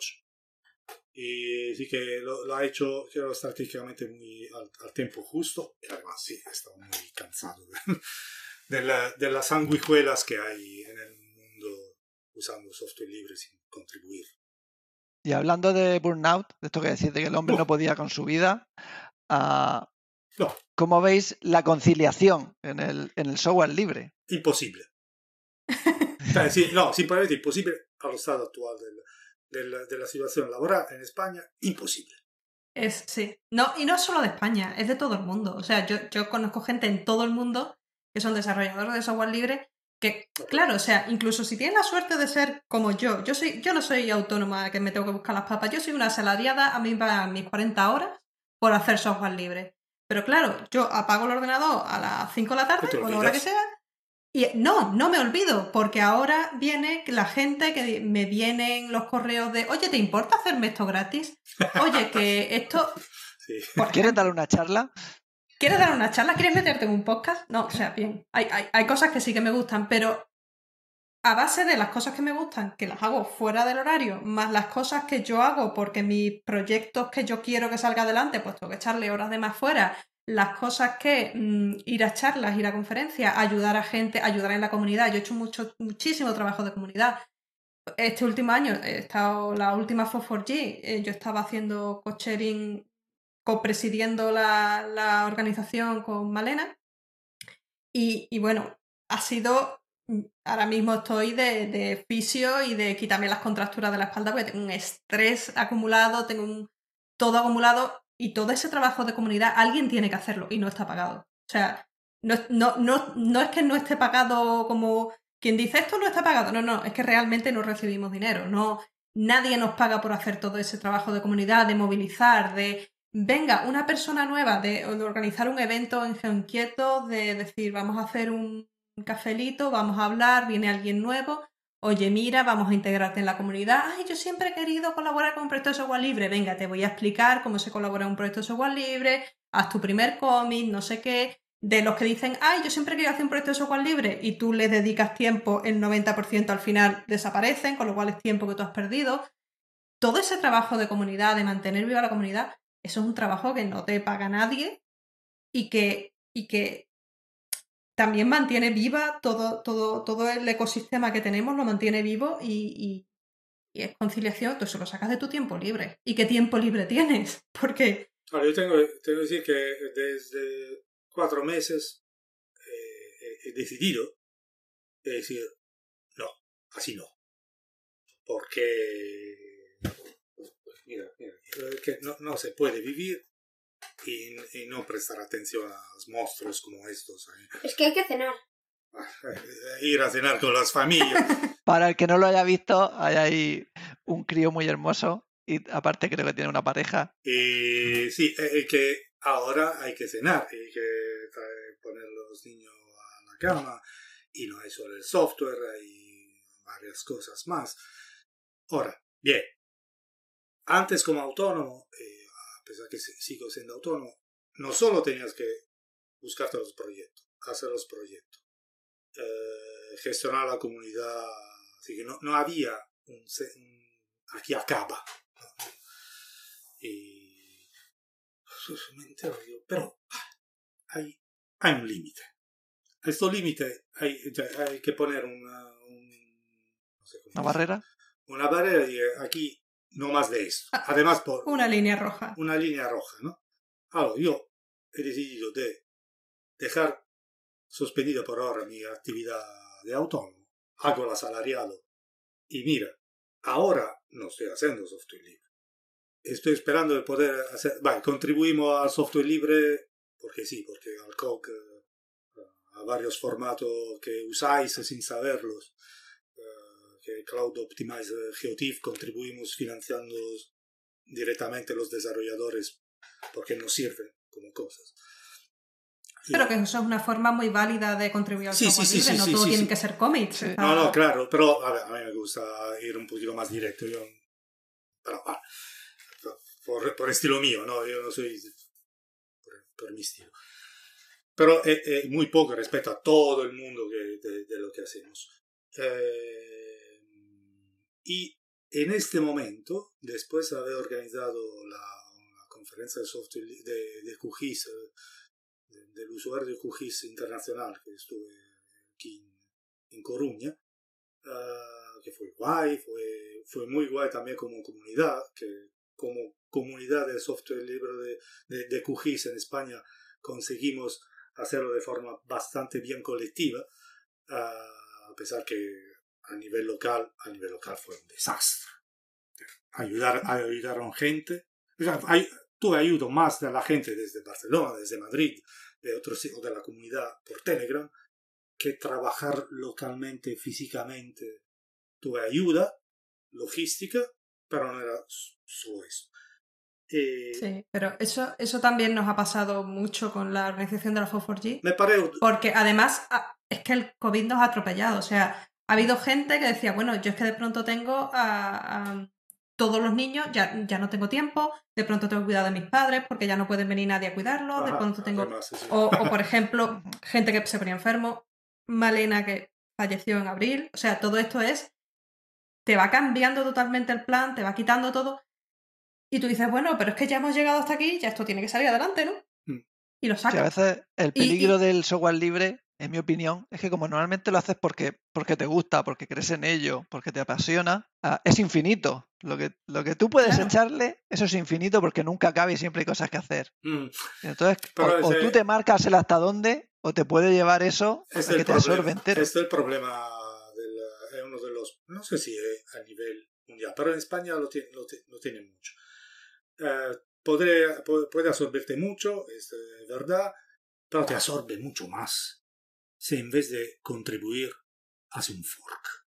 Y sí que lo, ha hecho creo, estratégicamente muy al, tiempo justo. Y además, sí, estaba muy cansado de, de las sanguijuelas que hay en el usando software libre sin contribuir. Y hablando de burnout, de esto que decís de que el hombre no, podía con su vida, uh, ¿cómo veis la conciliación en el, en el software libre? Imposible. sí, no, simplemente imposible al estado actual de la, de la situación laboral en España, imposible. Es, sí. No, y no solo de España, es de todo el mundo. O sea, yo, yo conozco gente en todo el mundo que son desarrolladores de software libre que, claro, o sea, incluso si tienes la suerte de ser como yo, yo, soy, yo no soy autónoma que me tengo que buscar las papas, yo soy una asalariada, a mí me pagan mis 40 horas por hacer software libre. Pero claro, yo apago el ordenador a las 5 de la tarde o la hora que sea. Y no, no me olvido, porque ahora viene la gente que me vienen los correos de, oye, ¿te importa hacerme esto gratis? Oye, que esto... Sí. ¿Quieres darle una charla? ¿Quieres dar una charla? ¿Quieres meterte en un podcast? No, o sea, bien. Hay, hay, cosas que sí que me gustan, pero a base de las cosas que me gustan, que las hago fuera del horario, más las cosas que yo hago porque mis proyectos que yo quiero que salga adelante, pues tengo que echarle horas de más fuera, las cosas que mm, ir a charlas, ir a conferencias, ayudar a gente, ayudar en la comunidad. Yo he hecho mucho, muchísimo trabajo de comunidad. Este último año, he estado, la última fue 4G, eh, yo estaba haciendo coaching copresidiendo la, la organización con Malena. Y, bueno, ha sido. Mm, ahora mismo estoy de, de, fisio y de quitarme las contracturas de la espalda porque tengo un estrés acumulado, tengo un, todo acumulado y todo ese trabajo de comunidad alguien tiene que hacerlo y no está pagado. O sea, no, no, no, no es que no esté pagado como quien dice esto no está pagado. No, no, es que realmente no recibimos dinero. No, nadie nos paga por hacer todo ese trabajo de comunidad, de movilizar, de venga una persona nueva de, organizar un evento en Geonquieto, de decir vamos a hacer un cafelito, vamos a hablar, viene alguien nuevo. Oye, mira, vamos a integrarte en la comunidad. Ay, yo siempre he querido colaborar con un proyecto de software libre. Venga, te voy a explicar cómo se colabora en un proyecto de software libre, haz tu primer cómic, no sé qué. De los que dicen, ay, yo siempre he querido hacer un proyecto de software libre y tú le dedicas tiempo, el 90% al final desaparecen, con lo cual es tiempo que tú has perdido. Todo ese trabajo de comunidad, de mantener viva la comunidad, eso es un trabajo que no te paga nadie y que, y que también mantiene viva todo, todo, todo el ecosistema que tenemos, lo mantiene vivo y, es conciliación, tú se lo sacas de tu tiempo libre. ¿Y qué tiempo libre tienes? Porque... Yo tengo, tengo que decir que desde cuatro meses eh, he decidido decir, no, así no. Porque, pues mira, mira, que no, no se puede vivir y, no prestar atención a los monstruos como estos. Es que hay que cenar. Ir a cenar con las familias. Para el que no lo haya visto, hay ahí un crío muy hermoso y aparte creo que tiene una pareja. Y sí, es que ahora hay que cenar, hay que poner los niños a la cama y no hay solo el software, hay varias cosas más. Ahora, bien, antes como autónomo, eh, pesar que sigo siendo autónomo, no solo tenías que buscarte los proyectos, hacer los proyectos, eh, gestionar la comunidad, así que no, no había un, aquí acaba. Y me entero yo, pero hay, hay un límite. A este límite hay, hay que poner una, ¿Una barrera. Una barrera y aquí no más de eso. Ah, Además, por... Una línea roja. Una línea roja, ¿no? Ahora, yo he decidido de dejar suspendida por ahora mi actividad de autónomo. Hago el asalariado. Y mira, ahora no estoy haciendo software libre. Estoy esperando de poder hacer... Vale, contribuimos al software libre porque sí, porque al COG, eh, a varios formatos que usáis sin saberlos que Cloud Optimizer Geotiff contribuimos financiando directamente los desarrolladores porque nos sirven como cosas. Pero que eso es una forma muy válida de contribuir al sí, software sí, libre, no todo tiene que ser cómics. No, no, claro, pero a, ver, a, mí me gusta ir un poquito más directo. Yo, pero, ah, por, por, estilo mío, ¿no? Yo no soy por, mi estilo. Pero es, muy poco respecto a todo el mundo que, de, de, lo que hacemos. Eh, y en este momento, después de haber organizado la, conferencia de software de, de QGIS, del usuario de QGIS internacional, que estuve aquí en, Coruña, ah, que fue guay, fue, fue muy guay también como comunidad, que como comunidad de software libre de, de, QGIS en España conseguimos hacerlo de forma bastante bien colectiva, ah, a pesar que a nivel local, a nivel local fue un desastre. Ayudar, ayudaron gente. O sea, hay, tuve ayuda más de la gente desde Barcelona, desde Madrid, de otros de la comunidad por Telegram, que trabajar localmente, físicamente. Tuve ayuda, logística, pero no era solo eso. Eh, sí, pero eso, eso también nos ha pasado mucho con la organización de la FO4G. Me parece... Porque además ah, es que el COVID nos ha atropellado. O sea, ha habido gente que decía, bueno, yo es que de pronto tengo a, todos los niños, ya, ya no tengo tiempo, de pronto tengo que cuidar de mis padres porque ya no pueden venir nadie a cuidarlos, de pronto tengo... O, por ejemplo, gente que se ponía enfermo, Malena que falleció en abril, o sea, todo esto es... Te va cambiando totalmente el plan, te va quitando todo. Y tú dices, bueno, pero es que ya hemos llegado hasta aquí, ya esto tiene que salir adelante, ¿no? Hmm. Y lo sacas. a veces el peligro del software libre en mi opinión, es que como normalmente lo haces porque, porque te gusta, porque crees en ello, porque te apasiona, ah, es infinito. Lo que, lo que tú puedes echarle, eso es infinito porque nunca acaba y siempre hay cosas que hacer. Mm. Entonces, o, tú te marcas el hasta dónde, o te puede llevar eso a que te absorbe entero. Este es el problema de uno de los, no sé si a nivel mundial, pero en España lo tiene, lo, tiene mucho. Eh, podré, puede absorberte mucho, es verdad, pero te absorbe mucho más si en vez de contribuir hace un fork.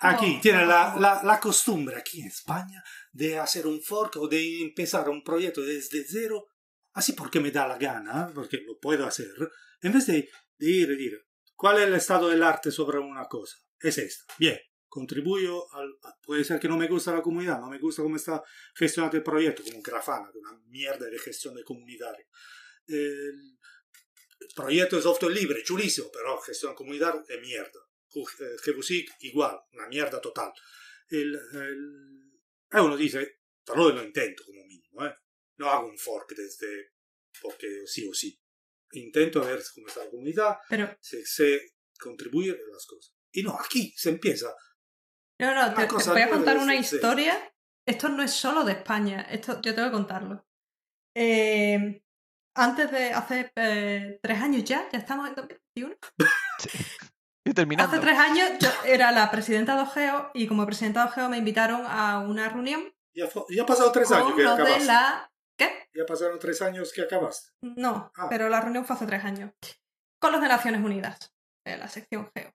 aquí tiene la, la, la, costumbre, aquí en España, de hacer un fork o de empezar un proyecto desde cero, así porque me da la gana, porque lo puedo hacer, en vez de, de ir y decir, ¿cuál es el estado del arte sobre una cosa? Es esta. Bien, contribuyo al... Puede ser que no me gusta la comunidad, no me gusta cómo está gestionado el proyecto, como Grafana, una mierda de gestión de comunidad. El proyecto de software libre, chulísimo, pero gestión de comunidad es mierda. GBusik igual, una mierda total. El, el... Eh, uno dice, pero lo intento como mínimo, ¿eh? No hago un fork desde porque sí o sí. Intento ver cómo está la comunidad, Pero, se, se contribuye a las cosas. Y no, aquí se empieza. no, no, te, te voy a contar una historia. Esto no es solo de España, esto yo tengo que contarlo. Eh, antes de hace eh, tres años ya, ya estamos en 2021. Y terminando. Hace tres años yo era la presidenta de Ogeo y como presidenta de Ogeo me invitaron a una reunión Ya, ya ha pasado tres años que acabaste. la... ¿Qué? Ya pasaron tres años que acabaste. No, Ah. pero la reunión fue hace tres años. Con los de Naciones Unidas, de la sección Geo.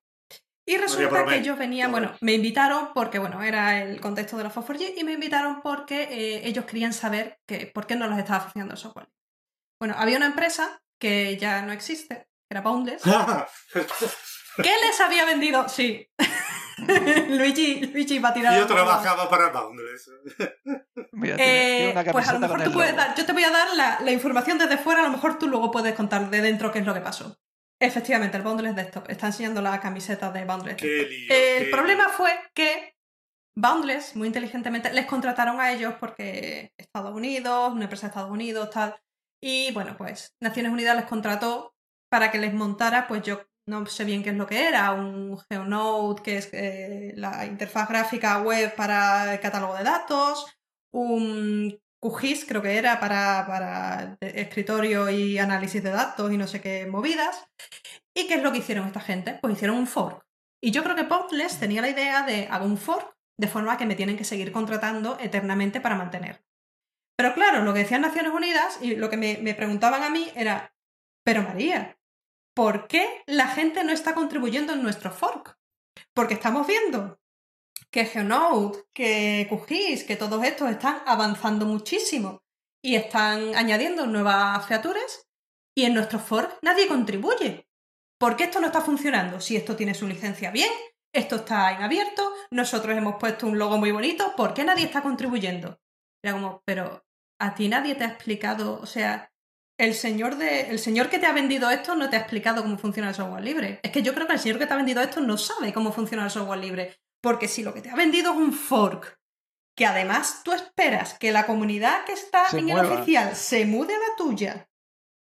Y resulta que ellos venían, bueno, me invitaron porque, bueno, era el contexto de la Fosfor y me invitaron porque eh, ellos querían saber que, por qué no los estaba funcionando el software. Bueno, había una empresa que ya no existe, que era Boundless, que les había vendido, sí. Luigi, Luigi va a tirar. yo trabajaba para Boundless. Mira, tiene, tiene Eh, una pues a lo mejor tú puedes dar, yo te voy a dar la, la información desde fuera, a lo mejor tú luego puedes contar de dentro qué es lo que pasó. Efectivamente, el Boundless Desktop está enseñando la camiseta de Boundless. Qué lío. El qué problema lío. fue que Boundless, muy inteligentemente, les contrataron a ellos porque Estados Unidos, una empresa de Estados Unidos, tal. Y bueno, pues Naciones Unidas les contrató para que les montara, pues yo no sé bien qué es lo que era, un GeoNode, que es eh, la interfaz gráfica web para el catálogo de datos, un QGIS, creo que era para, para escritorio y análisis de datos y no sé qué movidas. ¿Y qué es lo que hicieron esta gente? Pues hicieron un fork. Y yo creo que Boundless tenía la idea de hago un fork de forma que me tienen que seguir contratando eternamente para mantener. Pero claro, lo que decían Naciones Unidas y lo que me, preguntaban a mí era, pero María, ¿por qué la gente no está contribuyendo en nuestro fork? Porque estamos viendo que GeoNode, que QGIS, que todos estos están avanzando muchísimo y están añadiendo nuevas features y en nuestro fork nadie contribuye. ¿Por qué esto no está funcionando? Si esto tiene su licencia bien, esto está en abierto, nosotros hemos puesto un logo muy bonito, ¿por qué nadie está contribuyendo? Era como, pero a ti nadie te ha explicado, o sea, el señor, de, el señor que te ha vendido esto no te ha explicado cómo funciona el software libre. Es que yo creo que el señor que te ha vendido esto no sabe cómo funciona el software libre. Porque si lo que te ha vendido es un fork, que además tú esperas que la comunidad que está Se en el oficial se mude a la tuya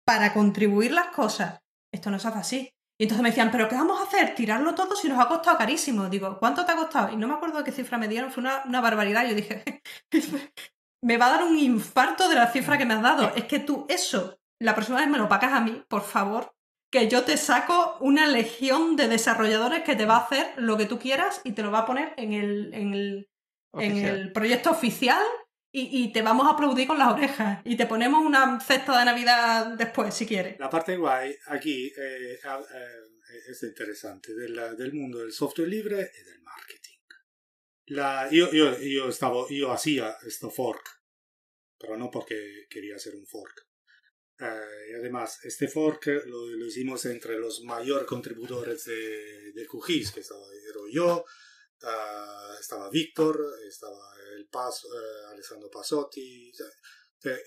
para contribuir las cosas, esto no se hace así. Y entonces me decían, ¿pero qué vamos a hacer? Tirarlo todo si nos ha costado carísimo. Digo, ¿cuánto te ha costado? Y no me acuerdo de qué cifra me dieron, fue una, una barbaridad. Yo dije, me va a dar un infarto de la cifra que me has dado. Es que tú eso, la próxima vez me lo pagas a mí, por favor, que yo te saco una legión de desarrolladores que te va a hacer lo que tú quieras y te lo va a poner en el, en el, en el proyecto oficial y, y te vamos a aplaudir con las orejas y te ponemos una cesta de Navidad después, si quieres. La parte guay aquí eh, eh, es interesante del mundo del software libre y del marketing. La, yo, yo, yo, estaba, yo hacía esto fork, pero no porque quería hacer un fork. Eh, y además, este fork lo, lo hicimos entre los mayores contributores de, de QGIS, que estaba yo, ah, estaba Víctor, estaba el Paso, eh, Alessandro Pasotti, eh,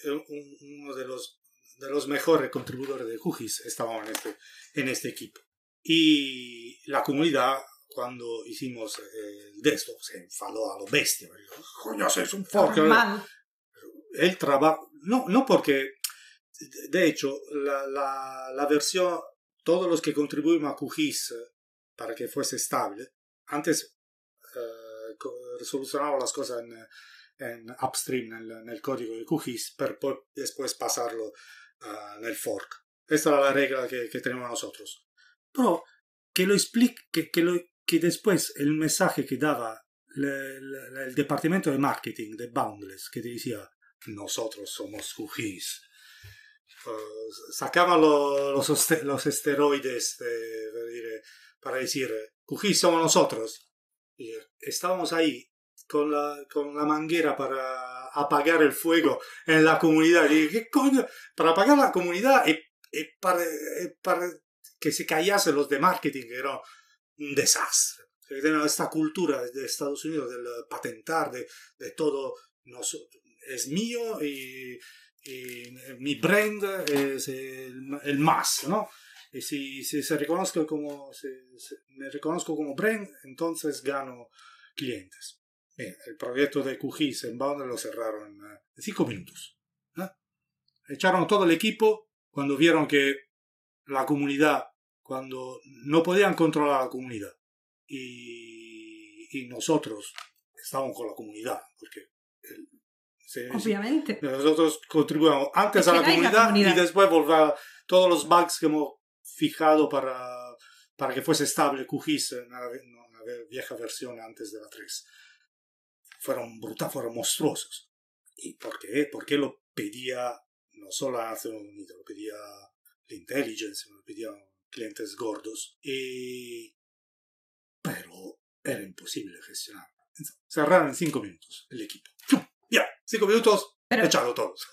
uno de los de los mejores contributores de QGIS estaban en este, en este equipo. Y la comunidad, cuando hicimos eh, el desktop, se enfadó a lo bestia. Dijo, Coño, es un fork. El trabajo, no, no porque, de hecho, la, la, la versión, todos los que contribuimos a QGIS eh, para que fuese estable, antes eh, solucionaba las cosas en, en upstream, en, el- en el código de QGIS, para después pasarlo ah, en el fork. Esta era la regla que, que tenemos nosotros. Pero que lo explique, que, que, lo, que después el mensaje que daba el departamento de marketing de Boundless, que decía, nosotros somos QGIS. Uh, sacaban lo- los, oste- los esteroides de- de dire- para decir, QGIS somos nosotros. Y eh, estábamos ahí con la, con la manguera para apagar el fuego en la comunidad. Para apagar la comunidad y, y para, que se callase los de marketing, era un desastre. esta cultura de Estados Unidos del patentar, de, de todo, no, es mío y, y, mi brand es el, el, más, ¿no? Y si, si se reconozco como, si, me reconozco como brand, entonces gano clientes. el proyecto de QGIS en Bound lo cerraron en cinco minutos. Echaron todo el equipo cuando vieron que la comunidad, cuando no podían controlar la comunidad y, y nosotros estábamos con la comunidad, porque Obviamente. Nosotros contribuimos antes a la comunidad, y después volver todos los bugs que hemos fijado para, para que fuese estable QGIS en una, vieja versión antes de la 3. Fueron brutales, fueron monstruosos. ¿Y por qué? Porque lo pedía no solo a Estados Unidos, lo pedía la intelligence, lo pedían clientes gordos. Y... Pero era imposible gestionar. Cerraron en cinco minutos el equipo. Ya, cinco minutos, Pero echado todos.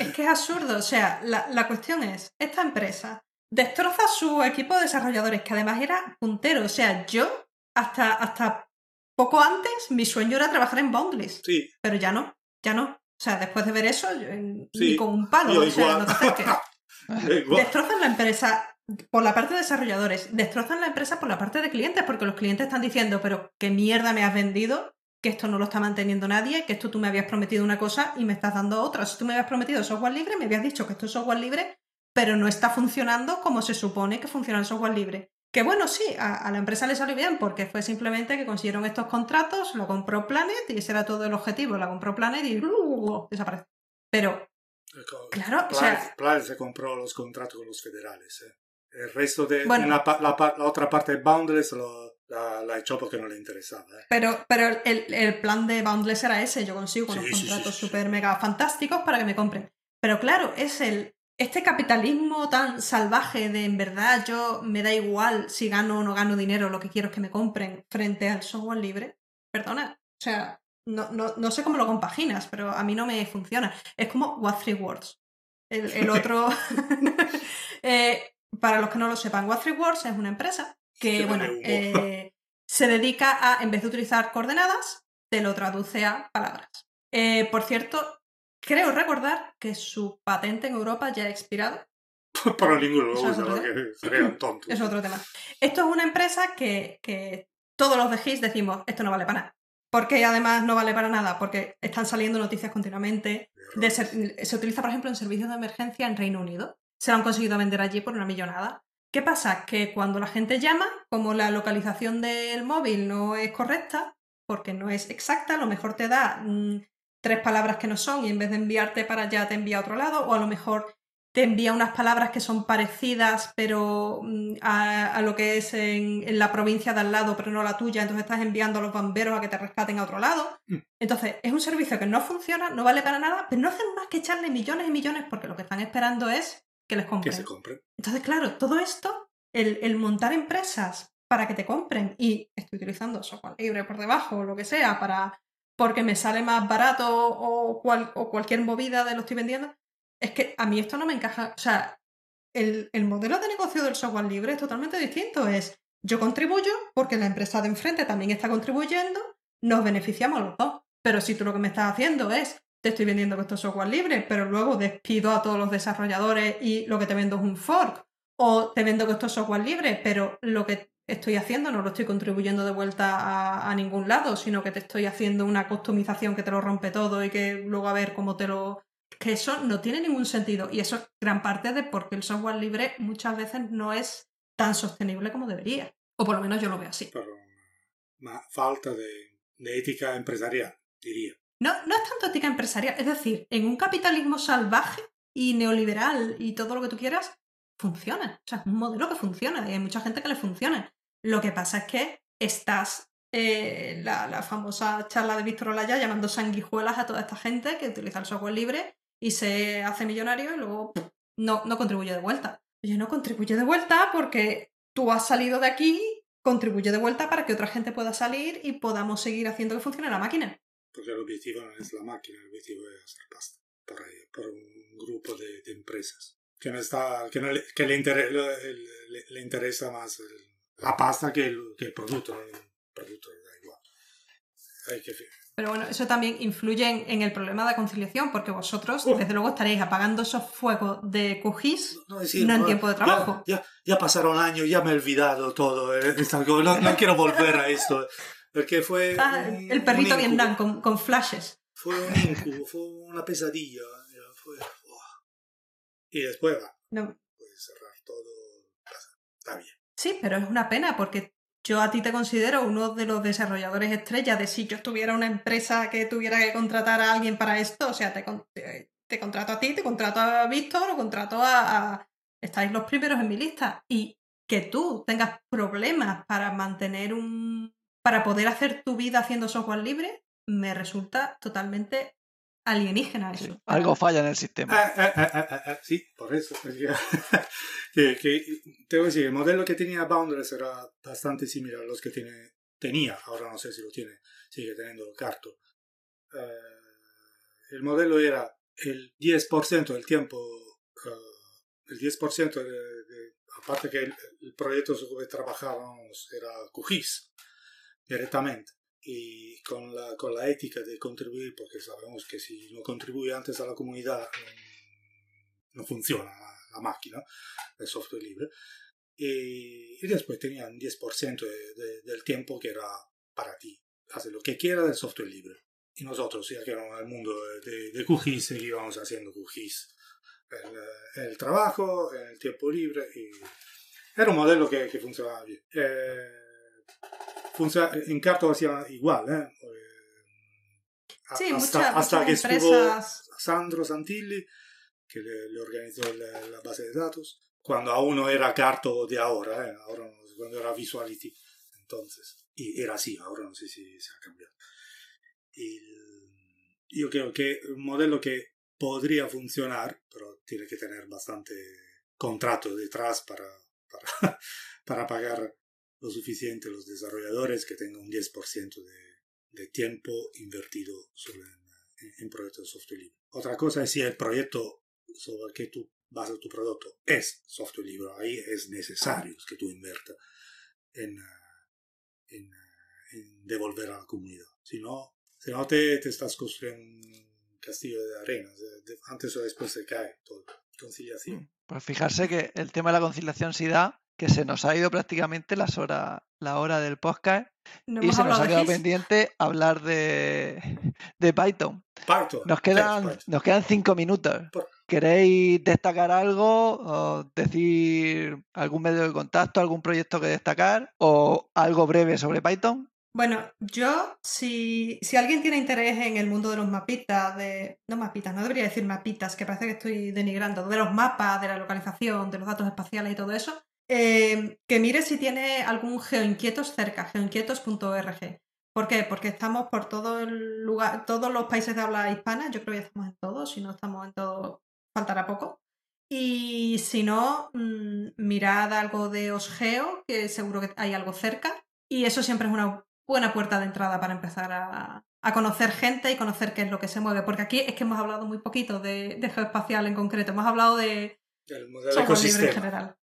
Es que es absurdo. O sea, la, la cuestión es, esta empresa destroza su equipo de desarrolladores, que además era puntero. O sea, yo, hasta, hasta poco antes, mi sueño era trabajar en Boundless. Sí. Pero ya no, ya no. O sea, después de ver eso, ni con un palo, o sea, no te. Destrozan la empresa por la parte de desarrolladores, destrozan la empresa por la parte de clientes, porque los clientes están diciendo, pero qué mierda me has vendido, que esto no lo está manteniendo nadie, que esto tú me habías prometido una cosa y me estás dando otra. Si tú me habías prometido software libre, me habías dicho que esto es software libre, pero no está funcionando como se supone que funciona el software libre. Que bueno, sí, a, la empresa le salió bien porque fue simplemente que consiguieron estos contratos, lo compró Planet y ese era todo el objetivo, la compró Planet y uh, desaparece. Pero, claro, Planet, o sea... Planet se compró los contratos con los federales. ¿eh? El resto de la, la, otra parte de Boundless lo, la, la, echó porque no le interesaba. ¿eh? Pero, pero el, el, plan de Boundless era ese, yo consigo unos contratos súper mega fantásticos para que me compren. Pero claro, es el este capitalismo tan salvaje de en verdad yo me da igual si gano o no gano dinero, lo que quiero es que me compren frente al software libre. Perdona, o sea, no, no, no sé cómo lo compaginas, pero a mí no me funciona. Es como What Three Words. El, el otro... eh, para los que no lo sepan, What Three Words es una empresa que, bueno, eh, se dedica a, en vez de utilizar coordenadas, te lo traduce a palabras. Eh, por cierto, creo recordar que su patente en Europa ya ha expirado. Para ninguno lo usa, que serían tontos. Es otro tema. Esto es una empresa que, que todos los de GIS decimos, esto no vale para nada. ¿Por qué además no vale para nada? Porque están saliendo noticias continuamente. De se utiliza, por ejemplo, en servicios de emergencia en Reino Unido. Se lo han conseguido vender allí por una millonada. ¿Qué pasa? Que cuando la gente llama, como la localización del móvil no es correcta, porque no es exacta, a lo mejor te da mm, tres palabras que no son y en vez de enviarte para allá te envía a otro lado, o a lo mejor te envía unas palabras que son parecidas pero mm, a, lo que es en, en, la provincia de al lado, pero no la tuya, entonces estás enviando a los bomberos a que te rescaten a otro lado. Mm. Entonces, es un servicio que no funciona, no vale para nada, pero no hacen más que echarle millones y millones porque lo que están esperando es que les compren. se compren. Entonces, claro, todo esto, el, el, montar empresas para que te compren y estoy utilizando software libre por debajo o lo que sea para porque me sale más barato o, cual, o cualquier movida de lo estoy vendiendo, es que a mí esto no me encaja. O sea, el, el modelo de negocio del software libre es totalmente distinto. Es yo contribuyo porque la empresa de enfrente también está contribuyendo, nos beneficiamos los dos. Pero si tú lo que me estás haciendo es te estoy vendiendo que software libre, pero luego despido a todos los desarrolladores y lo que te vendo es un fork. O te vendo que esto es software libre, pero lo que estoy haciendo no lo estoy contribuyendo de vuelta a, ningún lado, sino que te estoy haciendo una customización que te lo rompe todo y que luego a ver cómo te lo... que eso no tiene ningún sentido. Y eso es gran parte de por qué el software libre muchas veces no es tan sostenible como debería. O por lo menos yo lo veo así. Una falta de ética empresarial, diría. No, no es tanto ética empresarial, es decir, en un capitalismo salvaje y neoliberal y todo lo que tú quieras, funciona. O sea, es un modelo que funciona y hay mucha gente que le funciona. Lo que pasa es que estás, eh, la, famosa charla de Víctor Olaya llamando sanguijuelas a toda esta gente que utiliza el software libre y se hace millonario y luego no, no contribuye de vuelta. Oye, no contribuye de vuelta porque tú has salido de aquí, contribuye de vuelta para que otra gente pueda salir y podamos seguir haciendo que funcione la máquina porque el objetivo no es la máquina, el objetivo es hacer pasta por, por un grupo de, empresas. Que, no está, que, no le, que le, le, le, interesa más la pasta que el, que el producto. producto da igual. Hay que pero bueno, eso también influye en, el problema de conciliación, porque vosotros, desde luego, estaréis apagando esos fuegos de QGIS no, decir, no en "Ah, tiempo de ya- trabajo. Ya, ya pasaron años, ya me he olvidado todo. eh, No, no quiero volver a esto. Porque fue. Ah, un- el perrito Vietnam con, con flashes. Fue un incubo, fue una pesadilla. Fue. Y después va, No, puedes cerrar todo. Está bien. Sí, pero es una pena porque yo a ti te considero uno de los desarrolladores estrella de si yo tuviera una empresa que tuviera que contratar a alguien para esto, o sea, te, con- te, te contrato a ti, te contrato a Víctor o contrato a, a- Estáis los primeros en mi lista. Y que tú tengas problemas para mantener un... para poder hacer tu vida haciendo software libre, me resulta totalmente alienígena eso. Sí, Algo falla en el sistema. Ah, ah, ah, ah, ah, ah, sí, por eso. es que, que, que, te voy a decir, el modelo que tenía Boundless era bastante similar a los que tiene, tenía, ahora no sé si lo tiene, sigue teniendo Carto. Eh, el modelo era el 10% del tiempo, eh, el 10% de, de- aparte que el, el proyecto sobre que trabajábamos era QGIS directamente y con la, con la ética de contribuir, porque sabemos que si no contribuye antes a la comunidad no, funciona la, la máquina de software libre. Y, y después tenían 10% de- de- del tiempo que era para ti. Hace lo que quiera del software libre. Y nosotros, ya que éramos el mundo de, de, QGIS, seguíamos haciendo QGIS. El, el trabajo, el tiempo libre. Y era un modelo que, que funcionaba bien. Eh, funciona- en Carto hacía igual, ¿eh? Eh, a- Sí, hasta, muchas, hasta muchas que estuvo empresas... Sandro Santilli, que le, le organizó la, la base de datos, cuando aún no era Carto de ahora, ¿eh? ahora no, cuando era Visuality, entonces, y era así, ahora no sé si se ha cambiado. Y yo creo que un modelo que podría funcionar, pero tiene que tener bastante contrato detrás para, para, para pagar lo suficiente los desarrolladores, que tenga un 10% de, de tiempo invertido solo en, en, proyectos de software libre. Otra cosa es si el proyecto sobre el que tú basas tu producto es software libre, ahí es necesario que tú inviertas en, en, en, devolver a la comunidad. Si no, si no te, te estás construyendo un castillo de arena, antes o después se cae todo. Conciliación. Pues fijarse que el tema de la conciliación sí da que se nos ha ido prácticamente las horas, la hora del podcast No y se nos ha quedado pendiente hablar de, de Python. Python. Nos ¿qué es quedan, Python? nos quedan cinco minutos. ¿Queréis destacar algo? O decir algún medio de contacto, algún proyecto que destacar? ¿O algo breve sobre Python? Bueno, yo, si, si alguien tiene interés en el mundo de los mapitas, de. No mapitas, no debería decir mapitas, que parece que estoy denigrando, de los mapas, de la localización, de los datos espaciales y todo eso, eh, que mire si tiene algún geoinquietos cerca, geoinquietos.org. ¿Por qué? Porque estamos por todo el lugar, todos los países de habla hispana, yo creo que ya estamos en todos, si no estamos en todos, faltará poco. Y si no, mm, mirad algo de Osgeo, que seguro que hay algo cerca. Y eso siempre es una buena puerta de entrada para empezar a, a conocer gente y conocer qué es lo que se mueve. Porque aquí es que hemos hablado muy poquito de, de geoespacial en concreto, hemos hablado de El modelo libre en ecosistema. general.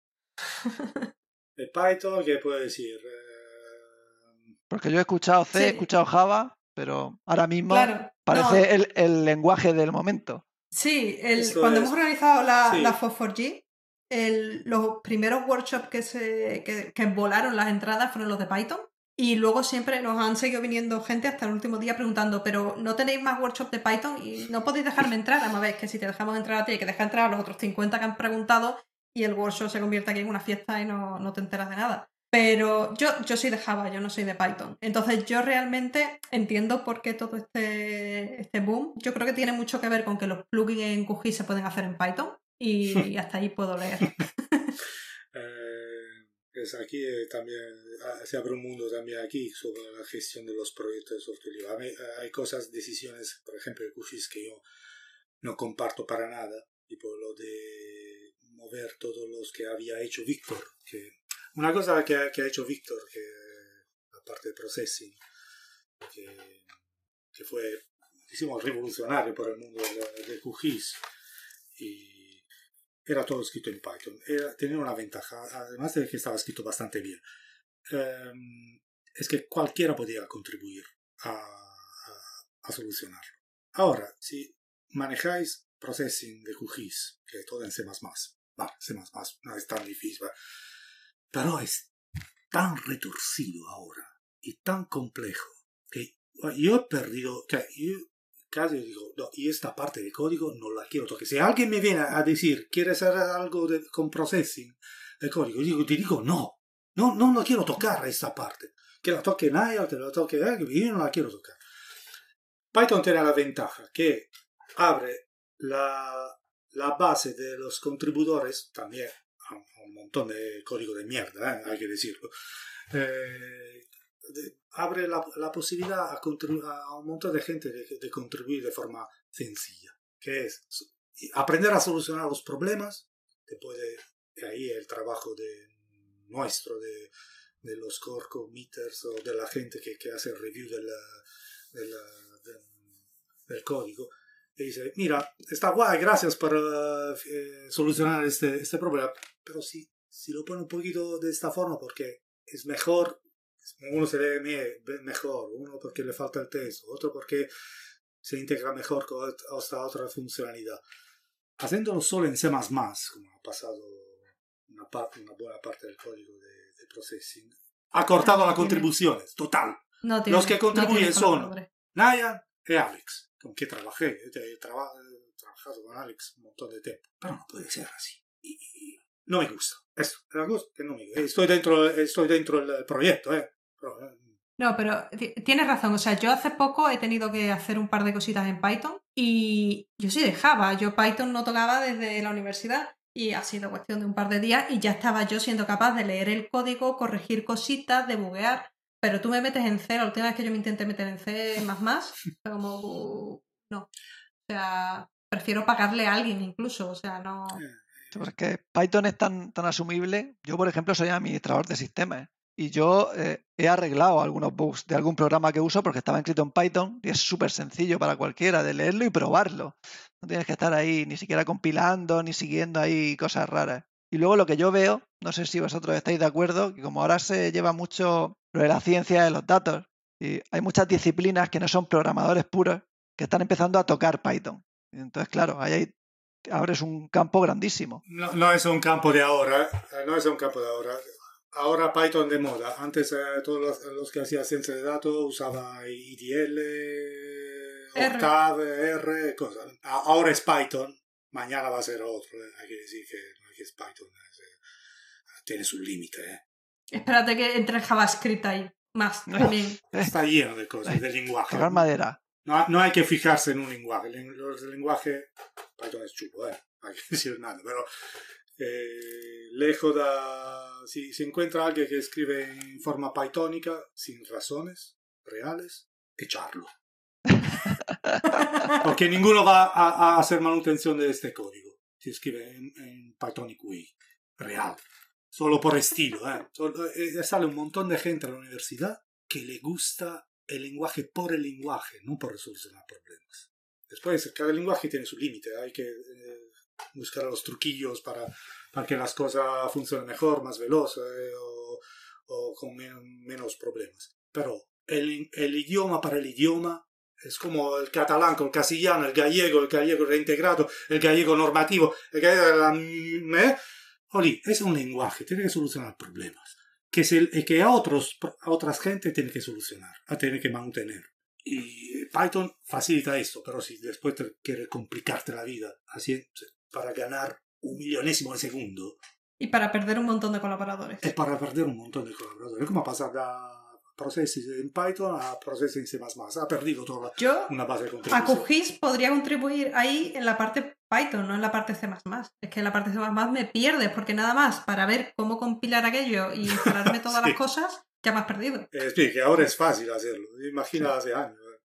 De Python, ¿qué puedo decir? Eh, Porque yo he escuchado C, Sí. he escuchado Java, pero ahora mismo Claro, parece no, el, el lenguaje del momento. Sí, el- cuando es- hemos organizado la, sí. la FOSS4G, el- los primeros workshops que, se, que, que volaron las entradas fueron los de Python. Y luego siempre nos han seguido viniendo gente hasta el último día preguntando, pero ¿no tenéis más workshops de Python? Y no podéis dejarme entrar. Vamos a ver, que si te dejamos entrar a ti, hay que dejar entrar a los otros 50 que han preguntado y el workshop se convierte aquí en una fiesta y no, no te enteras de nada. Pero yo, yo soy de Java, yo no soy de Python. Entonces yo realmente entiendo por qué todo este, este boom. Yo creo que tiene mucho que ver con que los plugins en QGIS se pueden hacer en Python y hasta ahí puedo leer. eh, pues aquí eh, también se abre un mundo también aquí sobre la gestión de los proyectos de software libre. Eh, hay cosas, decisiones, por ejemplo, de QGIS que yo no comparto para nada, tipo lo de mover todos los que había hecho Víctor. Que, una cosa que, que ha hecho Víctor, que la parte de processing, que, que fue, hicimos revolucionario por el mundo de, de QGIS. Y era todo escrito en Python. Era, tenía una ventaja, además de que estaba escrito bastante bien. Em, es que cualquiera podía contribuir a, a, solucionarlo. Ahora, si manejáis processing de QGIS, que todo en C++, va, C++ no es tan difícil, pero es tan retorcido ahora y tan complejo que yo he perdido, que yo casi digo, no, y esta parte de código no la quiero tocar. Si alguien me viene a decir, ¿quieres hacer algo de, con processing de código? Digo, te digo, no, no, no, no quiero tocar esta parte. Que la toque Naya, que la toque alguien, yo no la quiero tocar. Python tiene la ventaja que abre la, la base de los contribuidores, también un montón de código de mierda, ¿eh? hay que decirlo. Eh, abre la, la posibilidad a, a, un montón de gente de, contribuir de forma sencilla, que es aprender a solucionar los problemas, después de, ahí el trabajo de nuestro, de, de los core committers o de la gente que, que hace el review del, del código, y dice, mira, está guay, gracias por eh, solucionar este, este problema, pero si, si lo pone un poquito de esta forma, porque es mejor uno se lee mejor, uno porque le falta el texto, otro porque se integra mejor con esta otra funcionalidad. Haciéndolo solo en C++, como ha pasado una, parte, una buena parte del código de, processing, ha cortado las contribuciones, total. Los que contribuyen son Naya y Alex, con quien trabajé. He, trabajado con Alex un montón de tiempo, pero no puede ser así. y no me gusta. Eso, que no me Estoy dentro, estoy dentro del proyecto, ¿eh? eh no, pero tienes razón. O sea, yo hace poco he tenido que hacer un par de cositas en Python y yo sí dejaba. Yo Python no tocaba desde la universidad y ha sido cuestión de un par de días y ya estaba yo siendo capaz de leer el código, corregir cositas, debuguear. Pero tú me metes en C, la última vez que yo me intenté meter en C más más, como no. O sea, prefiero pagarle a alguien incluso. O sea, no. Eh, porque Python es tan, tan asumible. Yo, por ejemplo, soy administrador de sistemas y yo eh, he arreglado algunos bugs de algún programa que uso porque estaba escrito en Python y es súper sencillo para cualquiera de leerlo y probarlo. No tienes que estar ahí ni siquiera compilando ni siguiendo ahí cosas raras. Y luego lo que yo veo, no sé si vosotros estáis de acuerdo, que como ahora se lleva mucho lo de la ciencia de los datos y hay muchas disciplinas que no son programadores puros que están empezando a tocar Python. Entonces, claro, ahí hay ahora es un campo grandísimo. No, no, es un campo de ahora, eh, no es un campo de ahora. Ahora Python de moda. Antes eh, todos los, que hacían ciencia de datos usaban IDL, Octave, R, cosas. Ahora es Python, mañana va a ser otro. Eh. Hay que decir que, es Python tiene su límite. ¿eh? Espérate que entre JavaScript ahí. Más también. Está lleno de cosas, de lenguaje. madera. No, no, hay que fijarse en un lenguaje. El, lenguaje, Python es chulo, ¿eh? No hay que decir nada, pero eh, lejos de... Si se encuentra alguien que escribe en forma pythónica, sin razones reales, echarlo. Porque ninguno va a, hacer manutención de este código si escribe en, en Pythonic Way, real. Solo por estilo. ¿eh? eh sale un montón de gente a la universidad que le gusta el lenguaje por el lenguaje, no por solucionar problemas. Después, cada lenguaje tiene su límite, hay que eh, buscar los truquillos para, para que las cosas funcionen mejor, más veloz eh, o, o, con menos problemas. Pero el, el, idioma para el idioma es como el catalán con el castellano, el gallego, el gallego reintegrado, el gallego normativo, el gallego... ¿eh? es un lenguaje, tiene que solucionar problemas que, se, que a, otros, a otras gente tiene que solucionar, a tener que mantener. Y Python facilita esto, pero si después te quiere complicarte la vida así, para ganar un millonésimo de segundo. Y para perder un montón de colaboradores. Es para perder un montón de colaboradores. ¿Cómo pasa procesos en Python a procesos en C++. Ha perdido toda Yo, una base de contribución. A QGIS podría contribuir ahí en la parte Python, no en la parte C++. Es que en la parte C++ me pierdes porque nada más para ver cómo compilar aquello y instalarme todas las cosas, ya me has perdido. Es que ahora es fácil hacerlo. Imagina hace años. ¿eh?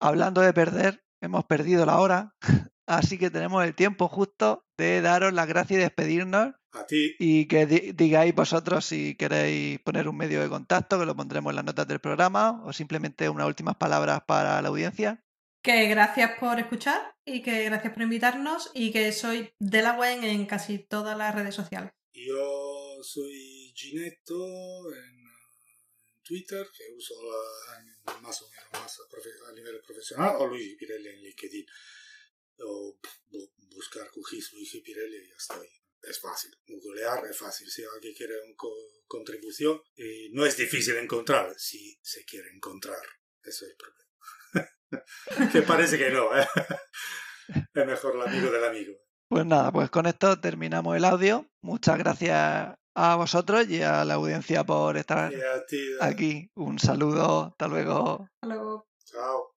Hablando de perder, hemos perdido la hora, así que tenemos el tiempo justo de daros las gracias y despedirnos a ti. Y que digáis vosotros si queréis poner un medio de contacto, que lo pondremos en las notas del programa, o simplemente unas últimas palabras para la audiencia. Que gracias por escuchar y que gracias por invitarnos y que soy de la web en casi todas las redes sociales. Yo soy Ginetto en Twitter, que uso más o menos más a, nivel profesional, o Luigi Pirelli en LinkedIn. O buscar QGIS Luigi Pirelli y ya estoy. Es fácil, googlear es fácil. Si alguien quiere una contribución, y no es difícil encontrar si se quiere encontrar. Eso es el problema. que parece que no, ¿eh? es mejor el amigo del amigo. Pues nada, pues con esto terminamos el audio. Muchas gracias a vosotros y a la audiencia por estar aquí. Un saludo, hasta luego. Hasta luego. Chao.